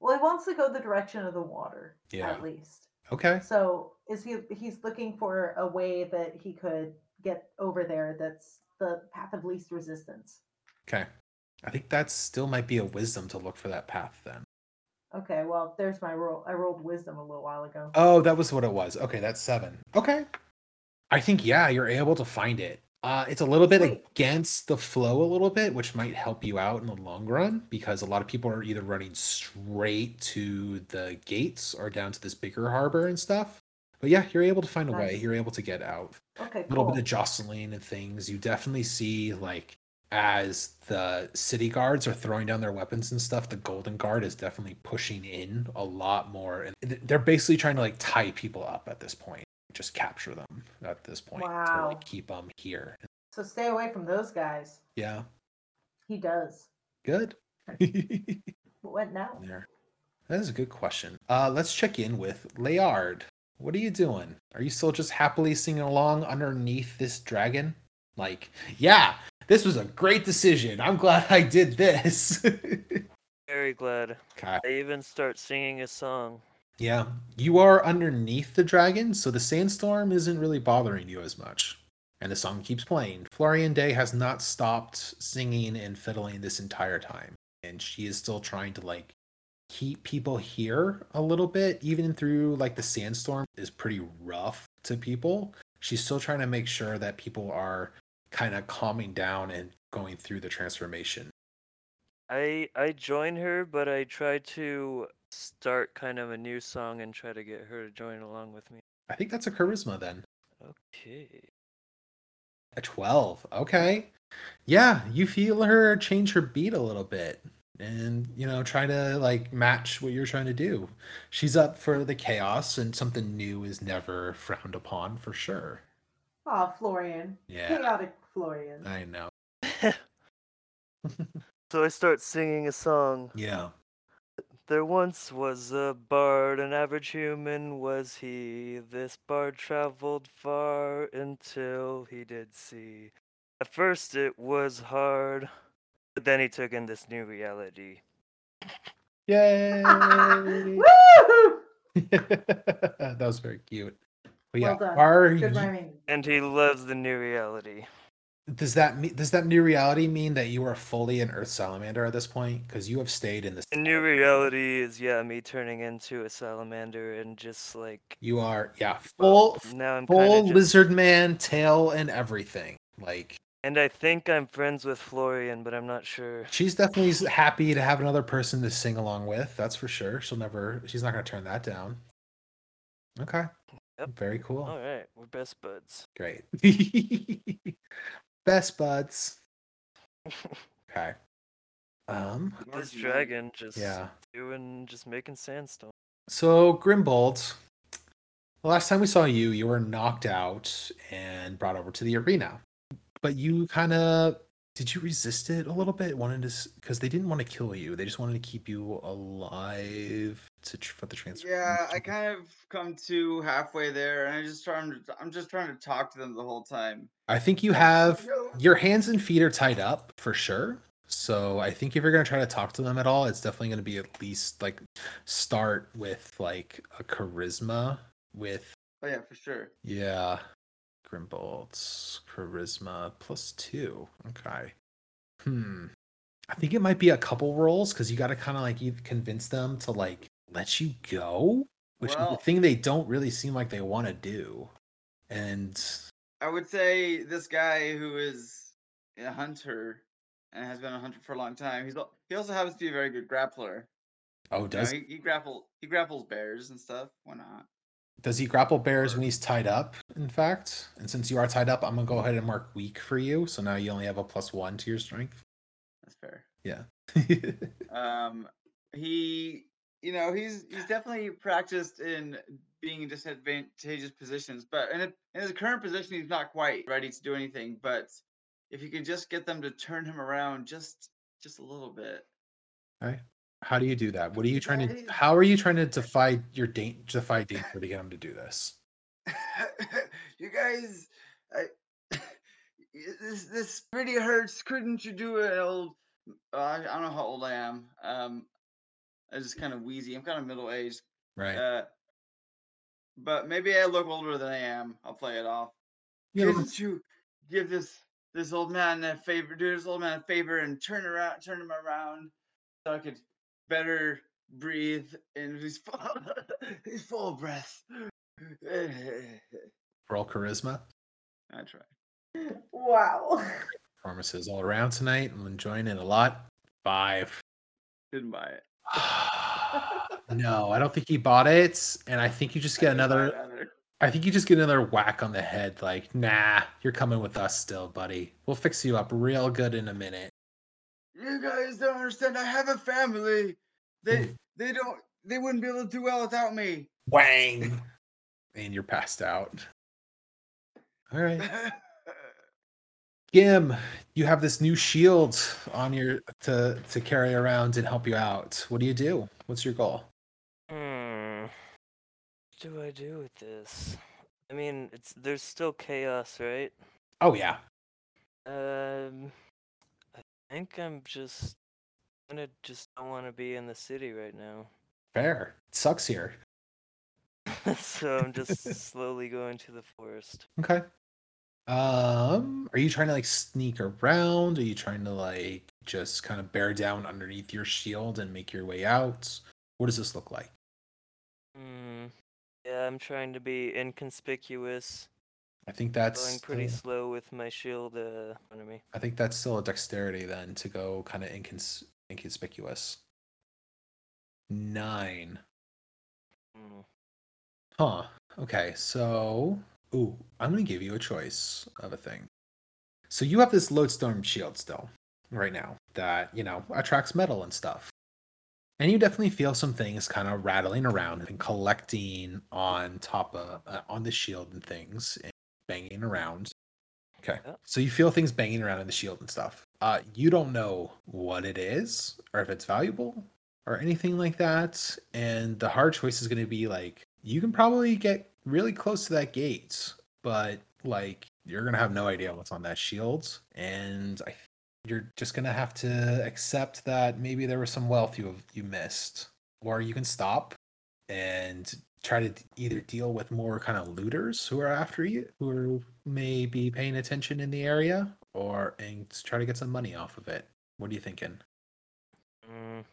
Well, he wants to go the direction of the water, Yeah. at least. Okay. So is he he's looking for a way that he could get over there that's the path of least resistance. Okay. I think that still might be a wisdom to look for that path then. Okay, well, there's my roll. I rolled wisdom a little while ago. Oh, that was what it was. Okay, that's seven. Okay. I think yeah, you're able to find it. Uh, it's a little bit Sweet. against the flow a little bit, which might help you out in the long run because a lot of people are either running straight to the gates or down to this bigger harbor and stuff. But yeah, you're able to find a way. You're able to get out. Okay, A little cool. bit of jostling and things. You definitely see like as the city guards are throwing down their weapons and stuff, the golden guard is definitely pushing in a lot more. And they're basically trying to like tie people up at this point, just capture them at this point to like keep them here. So stay away from those guys. Yeah, He does. good. What now? there. That is a good question. Uh, let's check in with Layard. What are you doing? Are you still just happily singing along underneath this dragon? Like, yeah, this was a great decision. I'm glad I did this. Very glad. okay. I even start singing a song. Yeah, you are underneath the dragon, so the sandstorm isn't really bothering you as much. And the song keeps playing. Florian Day has not stopped singing and fiddling this entire time. And she is still trying to like keep people here a little bit, even through like the sandstorm is pretty rough to people. She's still trying to make sure that people are kind of calming down and going through the transformation. I I join her, but I try to start kind of a new song and try to get her to join along with me. I think that's a charisma then. Okay. A 12. Okay. Yeah, you feel her change her beat a little bit and, you know, try to like match what you're trying to do. She's up for the chaos and something new is never frowned upon for sure. Aw, Florian. Yeah. Chaotic Florian. I know. So I start singing a song. Yeah. There once was a bard, an average human was he. This bard traveled far until he did see. At first it was hard, but then he took in this new reality. Yay. Woo! that was very cute. But yeah, Well done. are Good you, rhyming. And he loves the new reality. does that mean does that new reality mean that you are fully an earth salamander at this point because you have stayed in this The new reality is, yeah, me turning into a salamander and just like. you are yeah full Now I'm full kind of just. lizard man tail and everything like And I think I'm friends with Florian, but I'm not sure. she's definitely happy to have another person to sing along with that's for sure she'll never she's not going to turn that down okay Yep. very cool Alright, we're best buds. great best buds okay um This dragon just yeah doing, just making sandstone. So, Grimbold, the last time we saw you, you were knocked out and brought over to the arena. But you kind of did you resist it a little bit? Wanted to because they didn't want to kill you; they just wanted to keep you alive to for the transfer. Yeah, I kind of come to halfway there, and I just trying to. I'm just trying to talk to them the whole time. I think you have your hands and feet are tied up for sure. So I think if you're gonna try to talk to them at all, it's definitely gonna be at least like start with like a charisma with Oh yeah, for sure. Yeah. Grimbold's charisma plus two. Okay. Hmm. I think it might be a couple rolls because you got to kind of like convince them to like let you go, which is the thing they don't really seem like they want to do. And I would say this guy who is a hunter and has been a hunter for a long time. He's he also happens to be a very good grappler. Oh, You know, does he, he grapple he grapples bears and stuff. Why not? Does he grapple bears when he's tied up? In fact, and since you are tied up, I'm gonna go ahead and mark weak for you. So now you only have a plus one to your strength. That's fair. Yeah. Um, he, you know, he's he's definitely practiced in being in disadvantageous positions, but in, a, in his current position, he's not quite ready to do anything. But if you can just get them to turn him around just just a little bit, How do you do that? What are you trying to? How are you trying to defy your da- defy danger to get him to do this? you guys, I, this this pretty hurts. Couldn't you do it, old? Uh, I I don't know how old I am. Um, I just kind of wheezy. I'm kind of middle aged. Right. Uh, but maybe I look older than I am. I'll play it off. Yeah, Couldn't you give this this old man a favor? Do this old man a favor and turn around, turn him around, so I could better breathe. And he's full, he's full of breath. all charisma. I try. Wow. Performances all around tonight. I'm enjoying it a lot. Five. Didn't buy it. no, I don't think he bought it, and I think you just get I another. I think you just get another whack on the head. Like, nah, you're coming with us still, buddy. We'll fix you up real good in a minute. You guys don't understand. I have a family. They they don't. They wouldn't be able to do well without me. Wang, and you're passed out. All right. Gim, you have this new shield on your to to carry around and help you out. What do you do? What's your goal? Hmm. What do I do with this? I mean, it's there's still chaos, right? Oh yeah. Um, I think I'm just gonna just don't want to be in the city right now. Fair. It sucks here. so I'm just slowly going to the forest. Okay. Um, are you trying to like sneak around? Are you trying to like just kind of bear down underneath your shield and make your way out? What does this look like? Hmm. Yeah, I'm trying to be inconspicuous, I think that's going pretty still- slow with my shield uh, of me. I think that's still a dexterity then to go kind of incons- inconspicuous. Nine. Hmm. Huh. Okay, so ooh, I'm gonna give you a choice of a thing. So you have this lodestone shield still, right now, that, you know, attracts metal and stuff. And you definitely feel some things kind of rattling around and collecting on top of uh, on the shield and things and banging around. Okay. Yeah. So you feel things banging around in the shield and stuff. Uh you don't know what it is or if it's valuable or anything like that. And the hard choice is going to be like, you can probably get really close to that gate, but like, you're going to have no idea what's on that shield. And I, you're just going to have to accept that maybe there was some wealth you have, you missed, or you can stop and try to either deal with more kind of looters who are after you, who may be paying attention in the area, or and try to get some money off of it. What are you thinking? Mm,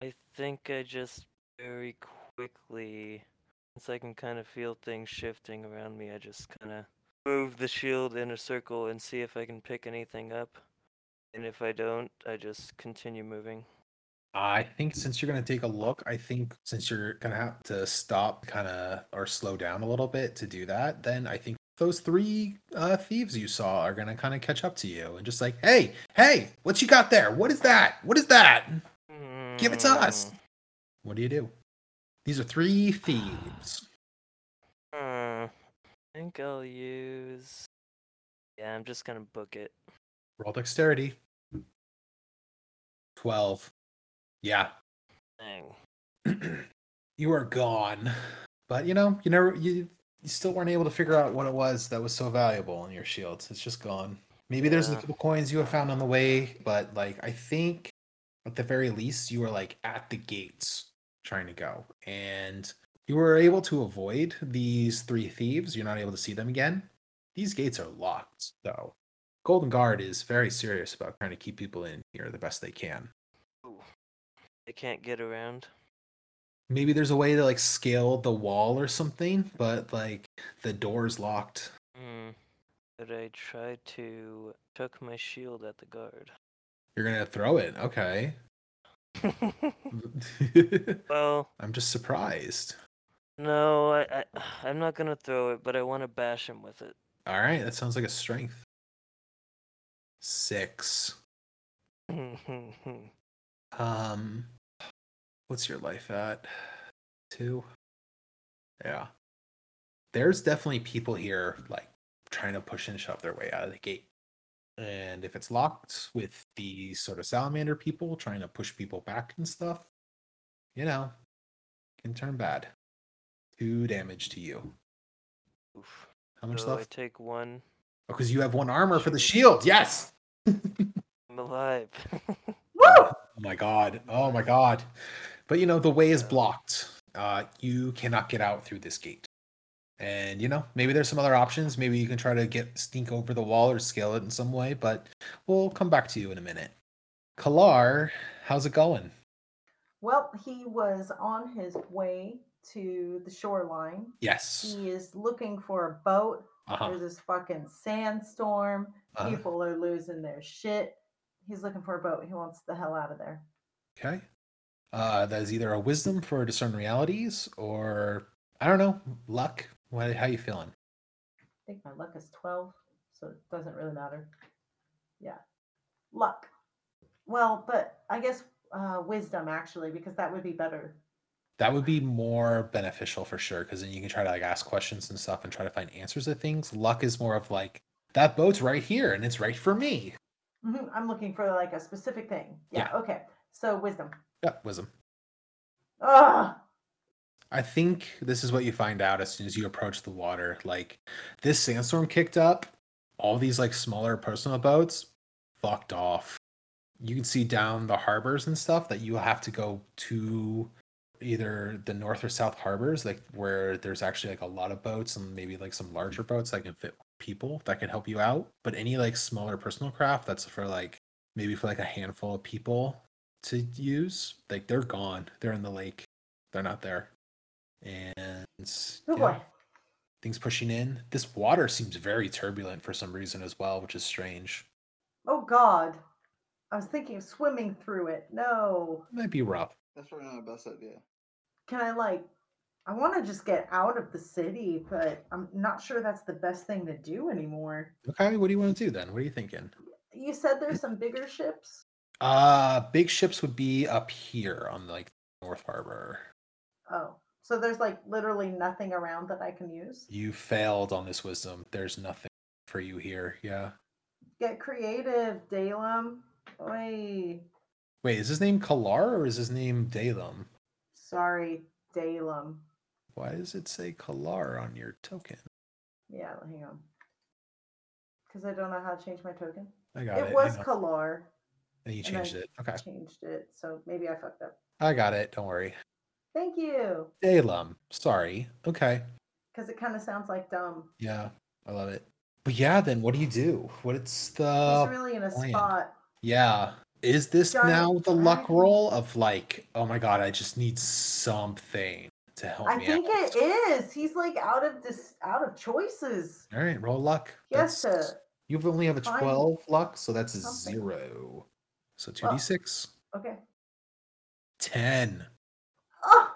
I think I just very quickly, since I can kind of feel things shifting around me, I just kind of move the shield in a circle and see if I can pick anything up. And if I don't, I just continue moving. I think since you're going to take a look, I think since you're going to have to stop kind of or slow down a little bit to do that, then I think those three uh, thieves you saw are going to kind of catch up to you and just like, hey, hey, what you got there? What is that? What is that? Give it to us. Mm, What do you do? These are three thieves. hmm, I think I'll use. Yeah, I'm just gonna book it. Roll dexterity. 12. Yeah. Dang. you are gone. But you know, you never you you still weren't able to figure out what it was that was so valuable in your shields. It's just gone. Maybe there's a couple coins you have found on the way, but like I think at the very least you were like at the gates trying to go. And you were able to avoid these three thieves. You're not able to see them again. These gates are locked, though. Golden Guard is very serious about trying to keep people in here the best they can. They can't get around. maybe there's a way to like scale the wall or something but like the door's locked Hmm. Could I try to chuck my shield at the guard? You're gonna throw it. Okay. well, I'm just surprised. no, I, I I'm not gonna throw it, but I want to bash him with it. All right, that sounds like a strength. Six. Um, what's your life at? Two. Yeah. There's definitely people here like trying to push and shove their way out of the gate. And if it's locked with the sort of salamander people trying to push people back and stuff, you know, can turn bad. Two damage to you. Oof. How much So I left? take one. Oh, because you have one armor for the Shield. shield. Yes. I'm alive. Woo! Oh my god. Oh my god. But you know, the way is blocked. Uh you cannot get out through this gate. And you know, maybe there's some other options. Maybe you can try to get sneak over the wall or scale it in some way, but we'll come back to you in a minute. Kalar, how's it going? Well, he was on his way to the shoreline. Yes. He is looking for a boat. Uh-huh. There's this fucking sandstorm. uh-huh. People are losing their shit. He's looking for a boat. He wants the hell out of there. Okay. Uh that is either a wisdom for discern realities or I don't know, luck. What how you feeling? I think my luck is 12, so it doesn't really matter. Yeah. Luck. Well, but I guess uh, wisdom actually, because that would be better. That would be more beneficial for sure, because then you can try to like ask questions and stuff and try to find answers to things. Luck is more of like that boat's right here and it's right for me. Mhm, I'm looking for like a specific thing. Yeah. Okay. So wisdom. Yeah, wisdom. Ugh. I think this is what you find out as soon as you approach the water. Like this sandstorm kicked up, all these like smaller personal boats fucked off. You can see down the harbors and stuff that you have to go to either the north or south harbors, like where there's actually like a lot of boats and maybe like some larger boats that can fit people that can help you out. But any like smaller personal craft that's for like maybe for like a handful of people to use, like they're gone. They're in the lake. They're not there. And Oh yeah, boy. things pushing in. This water seems very turbulent for some reason as well, which is strange. Oh God. I was thinking of swimming through it. No. It Might be rough. That's probably not the best idea. Can I like? I want to just get out of the city, but I'm not sure that's the best thing to do anymore. Okay, what do you want to do then? What are you thinking? You said there's some bigger ships. Uh big ships would be up here on like North Harbor. Oh, so there's like literally nothing around that I can use. You failed on this wisdom. There's nothing for you here. Yeah. Get creative, Dalem. Oi. Wait, is his name Kalar or is his name Dalem? Sorry, Dalem. Why does it say Kalar on your token? Yeah, hang on. Because I don't know how to change my token. I got It it. was. Kalar. And you and changed it. Okay. Changed it, so maybe I fucked up. I got it. Don't worry. Thank you. Dalem. Sorry. Okay. Because it kind of sounds like dumb. Yeah, I love it. But yeah, then what do you do? What's He's the really in a plan. spot. yeah? Is this Giant now the luck roll of like, oh my god, I just need something to help I me I think out? it is. He's like out of this, out of choices. All right, roll luck. Yes, sir. You only have a twelve luck, so that's a zero. So 2d6. Okay. Ten. Oh,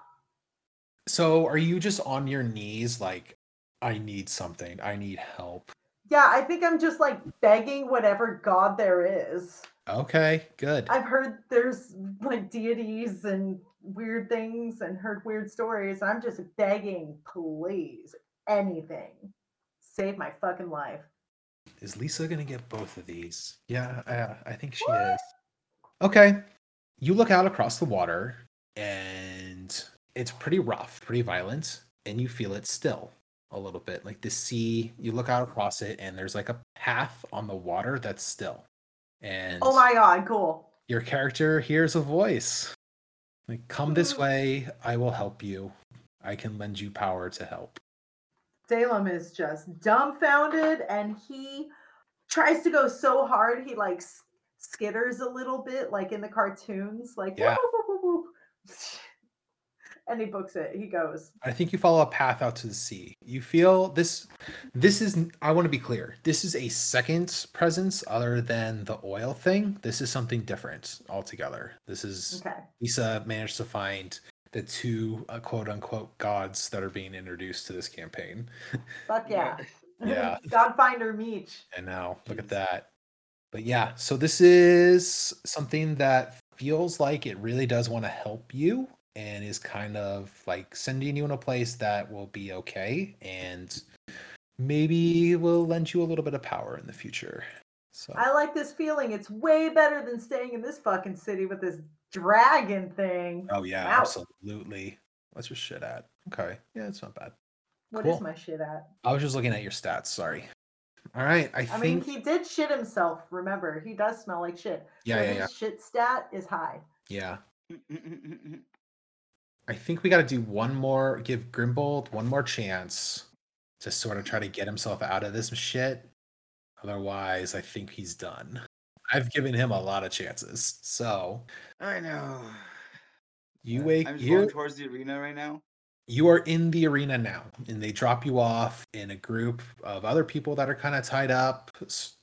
So are you just on your knees like, I need something. I need help. yeah. I think I'm just like begging whatever god there is. Okay, good. I've heard there's like deities and weird things and heard weird stories. I'm just begging, please, anything. Save my fucking life. Is Lisa gonna get both of these? Yeah, I, I think she is. Okay. You look out across the water, and it's pretty rough, pretty violent, and you feel it still a little bit. Like the sea, you look out across it, and there's like a path on the water that's still. And Oh my god, cool. your character hears a voice. Like, come this Mhm. way, I will help you. I can lend you power to help. Salem is just dumbfounded and he tries to go so hard he like skitters a little bit like in the cartoons like Yeah. whoop, whoop, whoop, whoop. and he books it. He goes. I think you follow a path out to the sea. You feel this. This is. I want to be clear. This is a second presence other than the oil thing. This is something different altogether. This is Okay. Lisa managed to find the two uh, quote unquote gods that are being introduced to this campaign. Fuck yeah. Yeah. Godfinder Meech. And now look at that. But yeah, so this is something that feels like it really does want to help you and is kind of like sending you in a place that will be okay and maybe will lend you a little bit of power in the future. So I like this feeling. It's way better than staying in this fucking city with this dragon thing. Oh yeah, Wow. absolutely. What's your shit at? Okay. Yeah, it's not bad. What is cool. my shit at? I was just looking at your stats, sorry. All right. I, I mean, he did shit himself. Remember, he does smell like shit. Yeah, so yeah, yeah. Shit stat is high. Yeah. I think we got to do one more, give Grimbold one more chance to sort of try to get himself out of this shit. Otherwise, I think he's done. I've given him a lot of chances. So I know. you wake I'm just you going towards the arena right now. You are in the arena now, and they drop you off in a group of other people that are kind of tied up,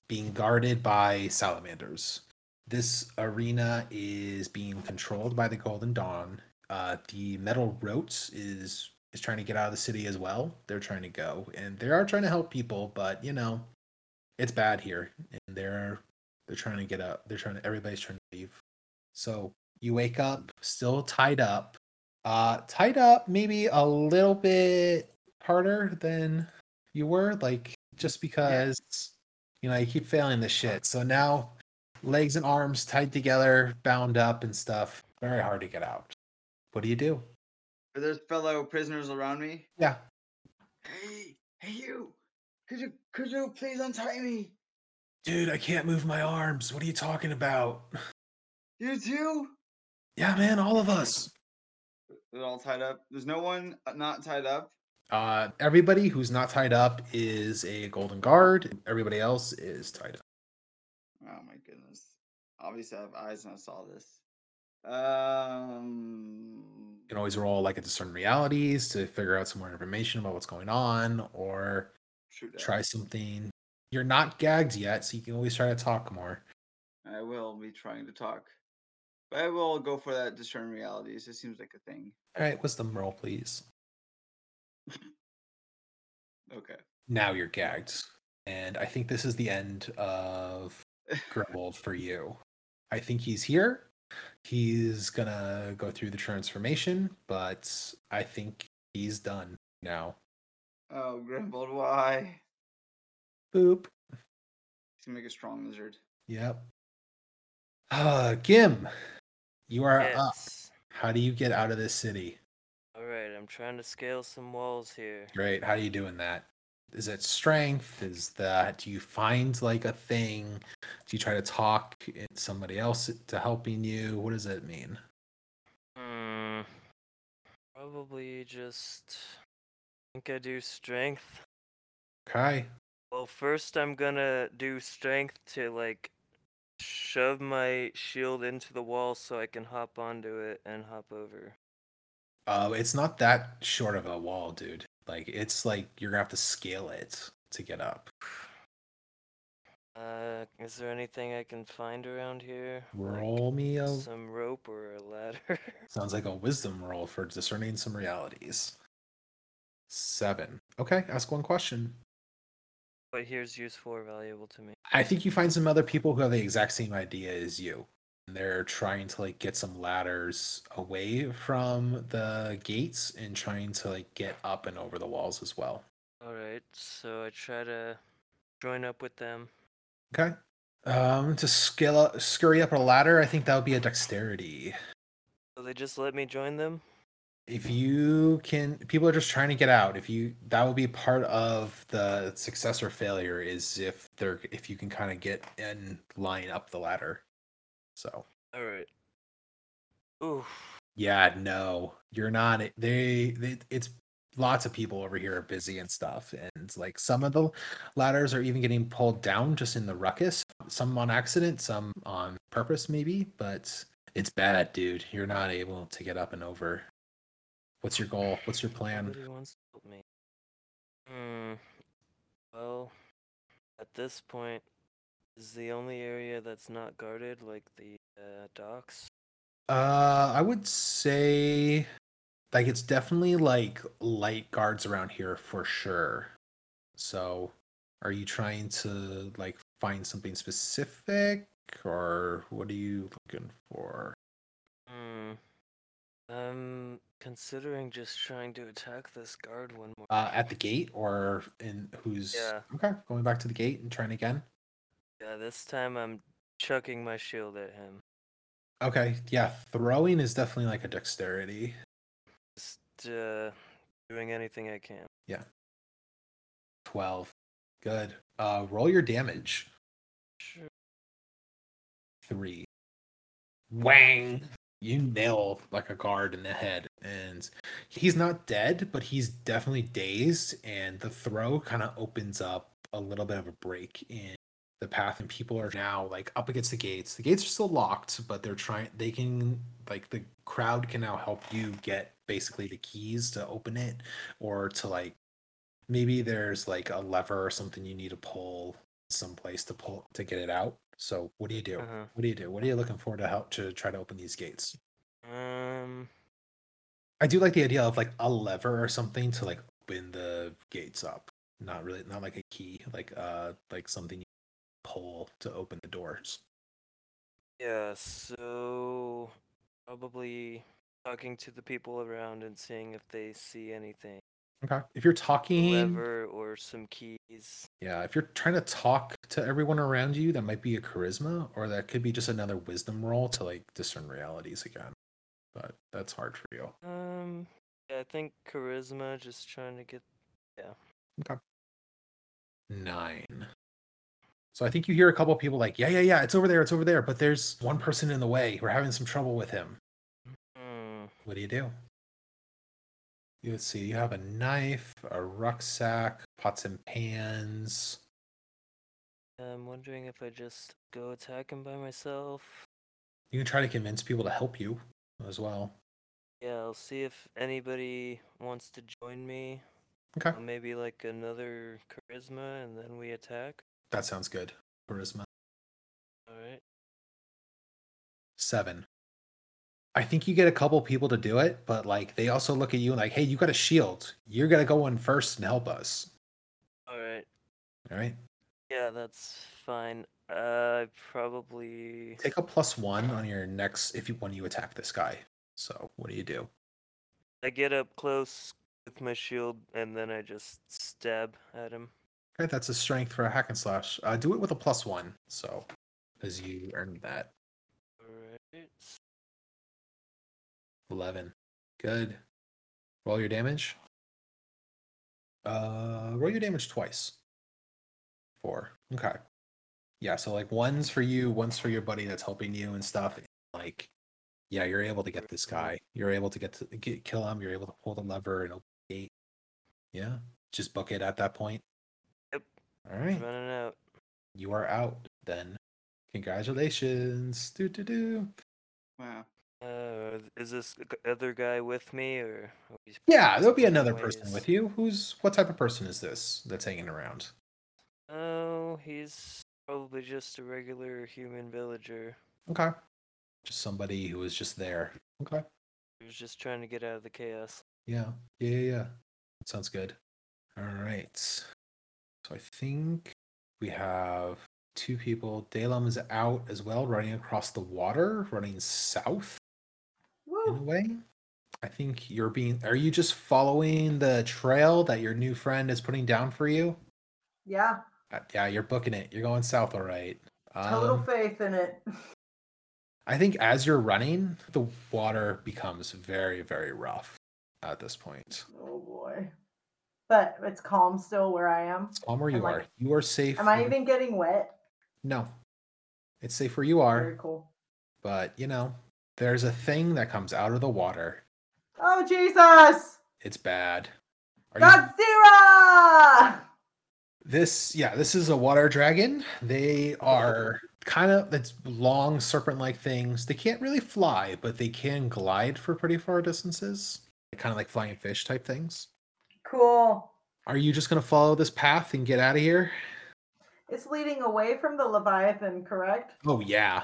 being guarded by salamanders. This arena is being controlled by the Golden Dawn. Uh, the Metal Row is is trying to get out of the city as well. They're trying to go, and they are trying to help people, but you know, it's bad here, and they're they're trying to get out. They're trying to. Everybody's trying to leave. So you wake up still tied up uh tied up maybe a little bit harder than you were like just because you know you keep failing this shit so now legs and arms tied together bound up and stuff very hard to get out what do you do Are there fellow prisoners around me? yeah Hey, hey you! Could you could you please untie me? dude i can't move my arms what are you talking about You too? yeah man all of us They're all tied up. There's no one uh, not tied up. uh everybody who's not tied up is a golden guard everybody else is tied up Oh my goodness. Obviously, I have eyes and I saw this. Um. You can always roll like a discern realities to figure out some more information about what's going on, or try something. You're not gagged yet, so you can always try to talk more. I will be trying to talk. But I will go for that discern realities. It seems like a thing. All right, wisdom roll, please. Okay. Now you're gagged, and I think this is the end of Grimbold for you. I think he's here. He's gonna go through the transformation, but I think he's done now. Oh, Grimbold, why? Boop. He's gonna make a strong lizard. Yep. Uh, Gim, you are up. Yes. How do you get out of this city? All right, I'm trying to scale some walls here. Great. How are you doing that? Is it strength? Is that do you find like a thing? Do you try to talk somebody else to helping you? What does that mean? Hmm. Probably just. I think I do strength. Okay. Well, first I'm gonna do strength to like shove my shield into the wall so I can hop onto it and hop over. Uh, it's not that short of a wall, dude. Like it's like you're gonna have to scale it to get up. Uh, is there anything I can find around here? Like Roll me a some rope or a ladder? sounds like a wisdom roll for discerning some realities. Seven. Okay, ask one question. What here's useful or valuable to me? I think you find some other people who have the exact same idea as you. And they're trying to like get some ladders away from the gates and trying to like get up and over the walls as well. All right, so I try to join up with them. Okay. Um, to scale up, scurry up a ladder, I think that would be a dexterity. So they just let me join them. If you can, people are just trying to get out. If you, that will be part of the success or failure is if they're, if you can kind of get and line up the ladder. So. All right. Ooh. Yeah, no, you're not. They, they, it's lots of people over here are busy and stuff, and like some of the ladders are even getting pulled down just in the ruckus. Some on accident, some on purpose, maybe. But it's bad, dude. You're not able to get up and over. What's your goal? What's your plan? Nobody wants to help me. Hmm. Well, at this point, is the only area that's not guarded like the uh, docks? Uh, I would say like it's definitely like light guards around here for sure. So, are you trying to like find something specific or what are you looking for? Hmm. I'm considering just trying to attack this guard one more. Uh, at the gate or in who's Yeah. okay, going back to the gate and trying again. Yeah, this time I'm chucking my shield at him. Okay, yeah, throwing is definitely like a dexterity. Just uh, doing anything I can. Yeah. 12. Good. Uh roll your damage. Sure. 3. Wang. You nail like a guard in the head and he's not dead, but he's definitely dazed and the throw kind of opens up a little bit of a break in the path and people are now like up against the gates. The gates are still locked, but they're trying they can like the crowd can now help you get basically the keys to open it or to like maybe there's like a lever or something you need to pull someplace to pull to get it out. So what do you do? Uh-huh. What do you do? What are you looking for to help to try to open these gates? Um. I do like the idea of like a lever or something to like open the gates up. Not really not like a key, like uh like something you pull to open the doors. Yeah. So probably talking to the people around and seeing if they see anything. Okay. If you're talking Lever or some keys. Yeah, if you're trying to talk to everyone around you, that might be a charisma, or that could be just another wisdom roll to like discern realities again. But that's hard for you. Um. Yeah, I think charisma. Just trying to get. yeah. Okay. Nine. So I think you hear a couple people like, yeah, yeah, yeah, it's over there, it's over there, but there's one person in the way. We're having some trouble with him. Hmm. What do you do? Let's see, you have a knife, a rucksack, pots and pans. I'm wondering if I just go attack him by myself. You can try to convince people to help you as well. Yeah, I'll see if anybody wants to join me. Okay. Uh, Maybe like another charisma, and then we attack. That sounds good. Charisma. All right. Seven. I think you get a couple people to do it, but like they also look at you and like, hey, you got a shield. You're gonna go in first and help us. All right. All right. Yeah, that's fine. Uh, I probably. Take a plus one on your next if you when you attack this guy. So what do you do? I get up close with my shield, and then I just stab at him. Okay, that's a strength for a hack and slash. Uh, do it with a plus one, so because you earned that. All right. Eleven. Good. Roll your damage. Uh, roll your damage twice. Four. Okay. Yeah, so like one's for you, one's for your buddy that's helping you and stuff. Like, yeah, you're able to get this guy. You're able to get to get, kill him. You're able to pull the lever and open the gate. Yeah, just book it at that point. Yep. All right, Running out. you are out then. Congratulations. Do do do. Wow. Uh, is this other guy with me, or? Yeah, there'll be another person with you. Who's what type of person is this that's hanging around? Oh, he's probably just a regular human villager Okay. Just somebody who was just there. Okay. he was just trying to get out of the chaos. Yeah. Yeah, yeah, yeah. That sounds good. All right. So I think we have two people. Dalem is out as well, running across the water, running south in a way. I think you're being are you just following the trail that your new friend is putting down for you? Yeah, Uh, Yeah, you're booking it. You're going south, all right. total Um, faith in it. I think as you're running, the water becomes very, very rough at this point. Oh boy. But it's calm still where I am. It's calm where you Am I- are. You are safe. Am I even getting wet? No. It's safe where you are, Very cool. but you know, there's a thing that comes out of the water. Oh Jesus! It's bad. Are you Godzilla! This, yeah, this is a water dragon. They are oh. kind of it's long serpent-like things. They can't really fly, but they can glide for pretty far distances. kind of like flying fish type things. Cool. Are you just gonna follow this path and get out of here? It's leading away from the Leviathan, correct? Oh yeah.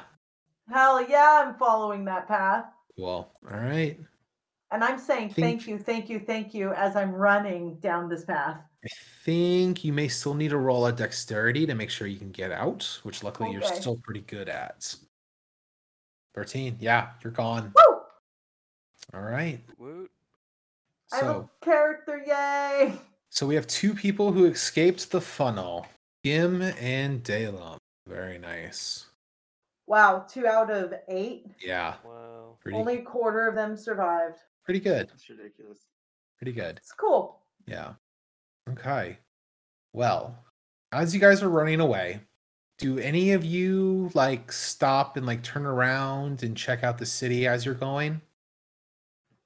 Hell yeah, I'm following that path. Well, all right. And I'm saying thank you, thank you, thank you as I'm running down this path. I think you may still need to roll a dexterity to make sure you can get out, which luckily you're still pretty good at. 13. Yeah, you're gone. Woo! All right. Woot. I have a So, character, yay! so we have two people who escaped the funnel. Gim and Dalum. Very nice. Wow, two out of eight. Yeah, Wow. pretty Only a quarter of them survived. pretty good. That's ridiculous. Pretty good. It's cool. Yeah. Okay. Well, as you guys are running away, do any of you like stop and like turn around and check out the city as you're going?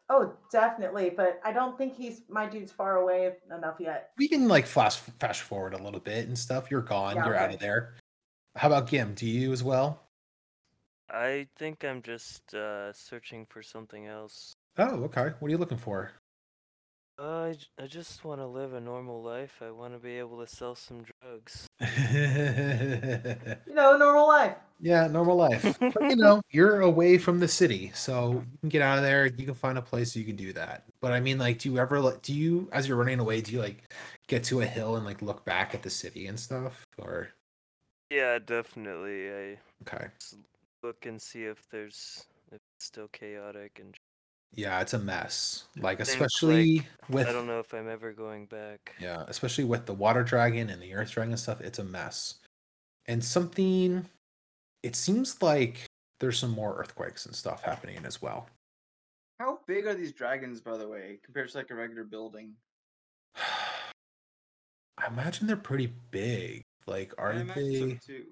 Oh, definitely. But I don't think he's my dude's far away enough yet. We can like flash fast forward a little bit and stuff. You're gone. Yeah, you're out of there. How about Gim? Do you as well? I think I'm just uh, searching for something else. Oh, okay. What are you looking for? Uh, I, j- I just want to live a normal life. I want to be able to sell some drugs. You know, a normal life. yeah, normal life. But you know, you're away from the city, so you can get out of there. You can find a place you can do that. But I mean, like, do you ever like? Do you, as you're running away, do you like get to a hill and like look back at the city and stuff? Or Yeah, definitely. I okay, s- look and see if there's if it's still chaotic and yeah, it's a mess. Like, think, especially with I don't know if I'm ever going back. Yeah, especially with the water dragon and the earth dragon stuff, it's a mess. And something, it seems like there's some more earthquakes and stuff happening as well. How big are these dragons, by the way, compared to like a regular building? I imagine they're pretty big. Like, are I imagine they so too.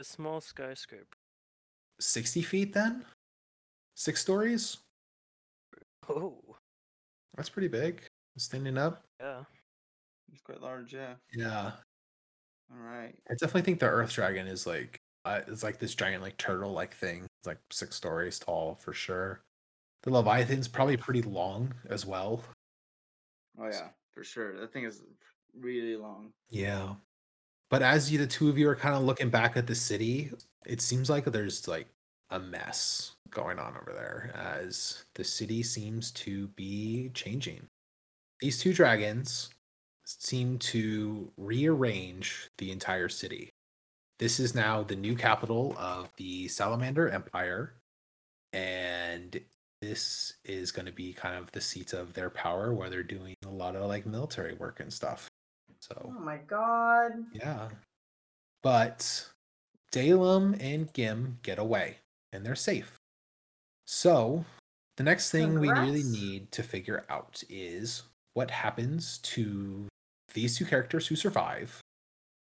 A small skyscraper. 60 feet then? Six stories? Oh, That's pretty big. Standing up? yeah. It's quite large, yeah. Yeah. All right. I definitely think the earth dragon is like, uh, it's like this giant, like turtle like thing. It's like six stories tall for sure. The Leviathan's probably pretty long as well. Oh yeah, for sure. That thing is really long. Yeah. But as you, the two of you are kind of looking back at the city, it seems like there's like a mess going on over there as the city seems to be changing. These two dragons seem to rearrange the entire city. This is now the new capital of the Salamander Empire. And this is going to be kind of the seat of their power where they're doing a lot of like military work and stuff. So Oh my god. yeah. But Dalem and Gim get away and they're safe. So the next thing we really need to figure out is what happens to these two characters who survive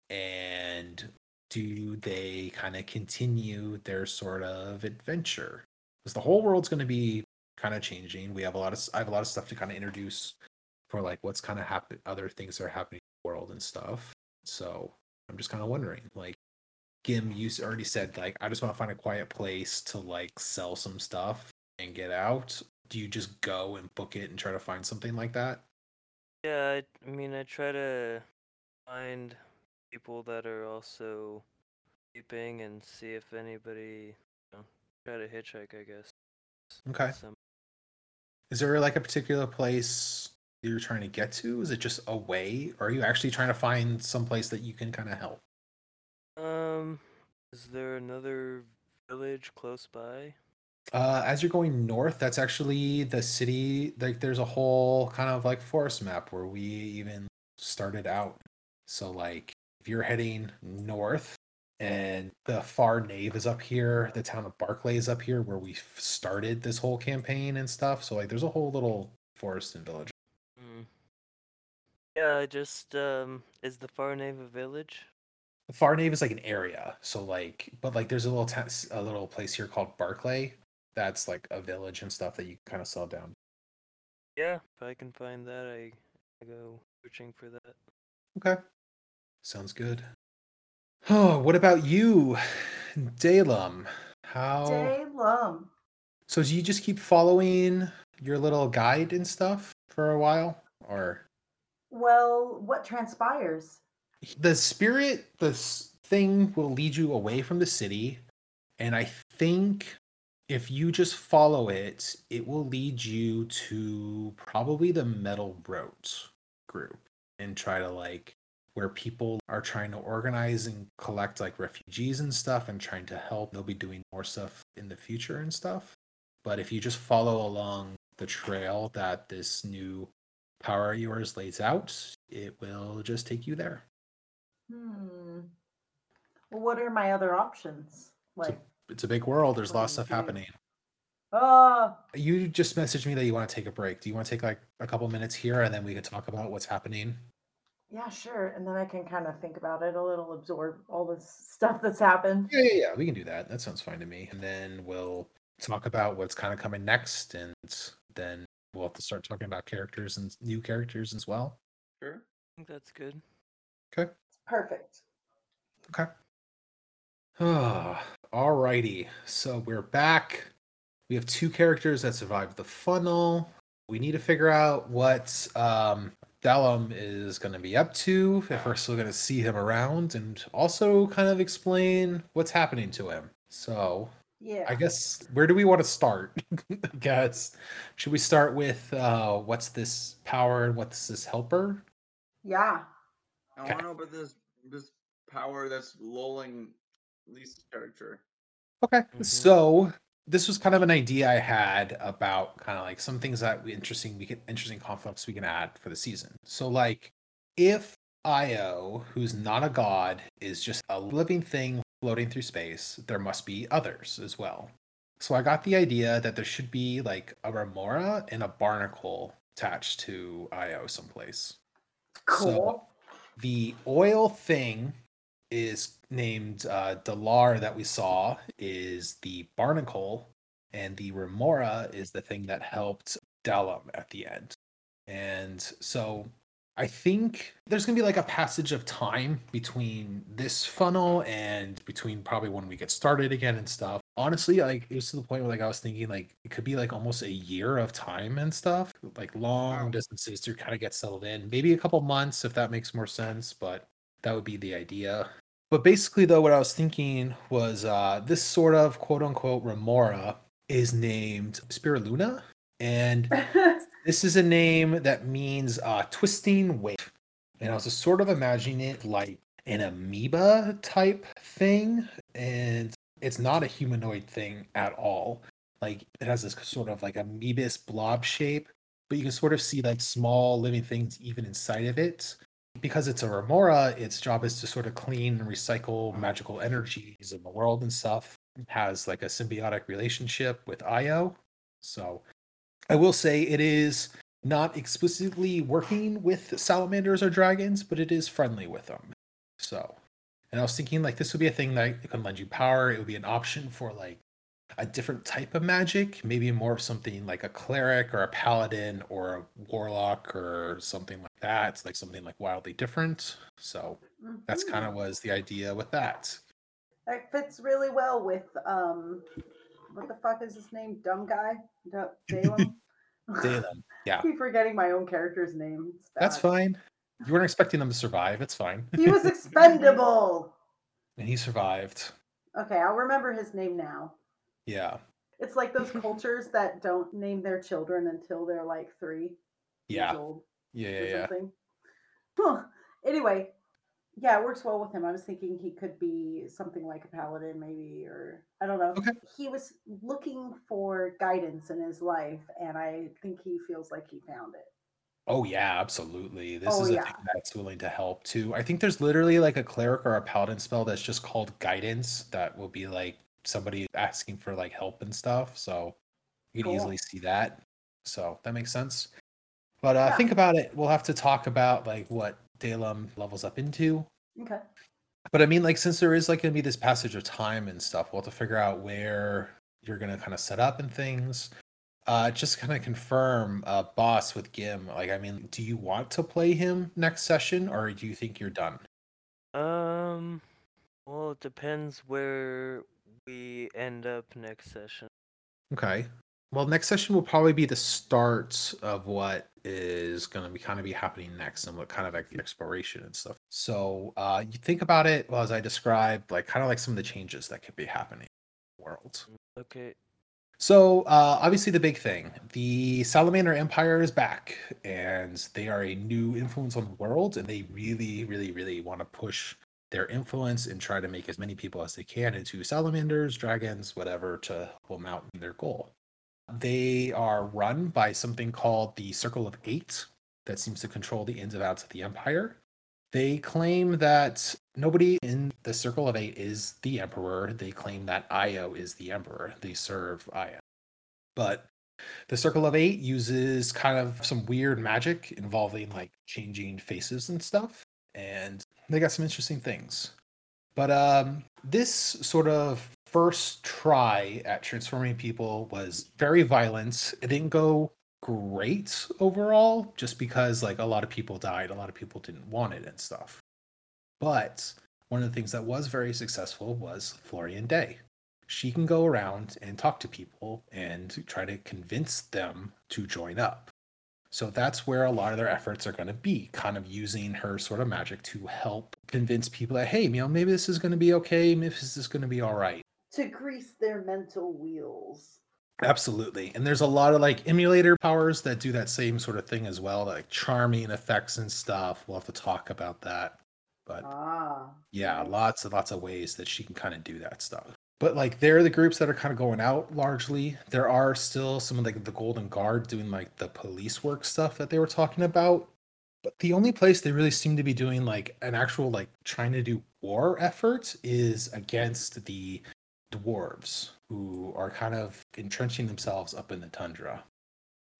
and do they kind of continue their sort of adventure? Because the whole world's going to be kind of changing. We have a lot of I have a lot of stuff to kind of introduce for like what's kind of happen other things that are happening world and stuff. So I'm just kind of wondering, like, Gim, you already said like I just want to find a quiet place to like sell some stuff and get out. Do you just go and book it and try to find something like that? Yeah, I, I mean, I try to find people that are also sleeping and see if anybody, you know, try to hitchhike, I guess. Okay. Some, Is there like a particular place you're trying to get to? Is it just away, or are you actually trying to find some place that you can kind of help? um, is there another village close by? Uh, as you're going north, that's actually the city. Like, there's a whole kind of like forest map where we even started out. So, like, if you're heading north, and the far nave is up here, the town of Barclay is up here, where we started this whole campaign and stuff. So, like, there's a whole little forest and village. Yeah, I just um, is the Far Nave a village? The far nave is like an area. So, like, but like, there's a little ta- a little place here called Barclay. That's like a village and stuff that you kind of sell down. Yeah, if I can find that, I, I go searching for that. Okay. Sounds good. Oh, what about you, Dalum? How? Day lum. So do you just keep following your little guide and stuff for a while? Or Well, what transpires? the spirit, this thing will lead you away from the city. And I think if you just follow it, it will lead you to probably the Metal Row group and try to like where people are trying to organize and collect like refugees and stuff and trying to help. They'll be doing more stuff in the future and stuff. But if you just follow along the trail that this new power yours lays out, it will just take you there. Hmm. Well, what are my other options? Like, It's a big world. There's lots of stuff do? happening. oh, You just messaged me that you want to take a break. Do you want to take like a couple minutes here and then we can talk about what's happening? yeah, sure. And then I can kind of think about it a little, absorb all this stuff that's happened. Yeah, yeah, yeah. We can do that. That sounds fine to me. And then we'll talk about what's kind of coming next, and then we'll have to start talking about characters and new characters as well. Sure. I think that's good. Okay. Perfect. Okay. Ah, alrighty. So we're back. We have two characters that survived the funnel. We need to figure out what um Dallum is going to be up to, if we're still going to see him around, and also kind of explain what's happening to him. So Yeah. I guess where do we want to start? I guess should we start with uh what's this power and what's this helper? yeah. I Okay. want to know about this this power that's lulling Lisa's character. Okay. Mhm. So this was kind of an idea I had about kind of like some things that we interesting we can interesting conflicts we can add for the season. So like if Io, who's not a god, is just a living thing floating through space, there must be others as well. So I got the idea that there should be like a remora and a barnacle attached to Io someplace. Cool. The oil thing is named uh, Delar that we saw is the barnacle, and the remora is the thing that helped Dallum at the end. And so I think there's gonna be like a passage of time between this funnel and between probably when we get started again and stuff. Honestly, like it was to the point where like I was thinking like it could be like almost a year of time and stuff, like long Wow. distances to kind of get settled in. Maybe a couple months if that makes more sense, but that would be the idea. But basically, though, what I was thinking was uh, this sort of quote unquote remora is named Spiruluna, and this is a name that means uh, twisting wave. And I was just sort of imagining it like an amoeba type thing, and it's not a humanoid thing at all. Like it has this sort of like amoebus blob shape, but you can sort of see like small living things even inside of it because it's a remora, its job is to sort of clean and recycle magical energies in the world and stuff. It has like a symbiotic relationship with Io. So I will say it is not explicitly working with salamanders or dragons, but it is friendly with them. So, and I was thinking like this would be a thing that can lend you power. It would be an option for like a different type of magic, maybe more of something like a cleric or a paladin or a warlock or something like that, It's like something like wildly different. So that's kind of was the idea with that. that fits really well with um, what the fuck is his name? Dumb guy, Du- Dalem. Dalen. Yeah, I keep forgetting my own character's name. That's fine. You weren't expecting them to survive. It's fine. He was expendable. and he survived. Okay, I'll remember his name now. Yeah. It's like those cultures that don't name their children until they're like three Yeah. years old Yeah. Yeah. Yeah. something. Huh. Anyway, yeah, it works well with him. I was thinking he could be something like a paladin, maybe, or I don't know. Okay. He was looking for guidance in his life, and I think he feels like he found it. Oh yeah, absolutely. This Oh, is a yeah. thing that's willing to help too. I think there's literally like a cleric or a paladin spell that's just called guidance that will be like somebody asking for like help and stuff. So you can Cool. easily see that. So that makes sense. But uh, Yeah. think about it. We'll have to talk about like what Dalem levels up into. Okay. But I mean, like, since there is like gonna be this passage of time and stuff, we'll have to figure out where you're gonna kind of set up and things. Uh, just kind of confirm, uh, boss with Gim. Like, I mean, do you want to play him next session, or do you think you're done? Um, well, it depends where we end up next session. Okay. well, next session will probably be the start of what is going to be kind of be happening next and what kind of like exploration and stuff. So uh, you think about it, well, as I described, like kind of like some of the changes that could be happening in the world. Okay. So uh, obviously the big thing, the Salamander Empire is back, and they are a new influence on the world, and they really, really, really want to push their influence and try to make as many people as they can into salamanders, dragons, whatever, to help them out in their goal. They are run by something called the Circle of Eight that seems to control the ins and outs of the Empire. They claim that nobody in the Circle of Eight is the Emperor. They claim that Io is the Emperor. They serve Io. But the Circle of Eight uses kind of some weird magic involving like changing faces and stuff. And they got some interesting things. But um, this sort of first try at transforming people was very violent. It didn't go great overall, just because like a lot of people died, a lot of people didn't want it and stuff. But one of the things that was very successful was Florian Day. She can go around and talk to people and try to convince them to join up. So that's where a lot of their efforts are going to be, kind of using her sort of magic to help convince people that, hey, you know, maybe this is going to be okay, maybe this is going to be all right. To grease their mental wheels. Absolutely. And there's a lot of like emulator powers that do that same sort of thing as well, like charming effects and stuff. We'll have to talk about that. But Ah. yeah, lots and lots of ways that she can kind of do that stuff. But like they're the groups that are kind of going out largely. There are still some of like the Golden Guard doing like the police work stuff that they were talking about. But the only place they really seem to be doing like an actual like trying to do war effort is against the dwarves who are kind of entrenching themselves up in the tundra.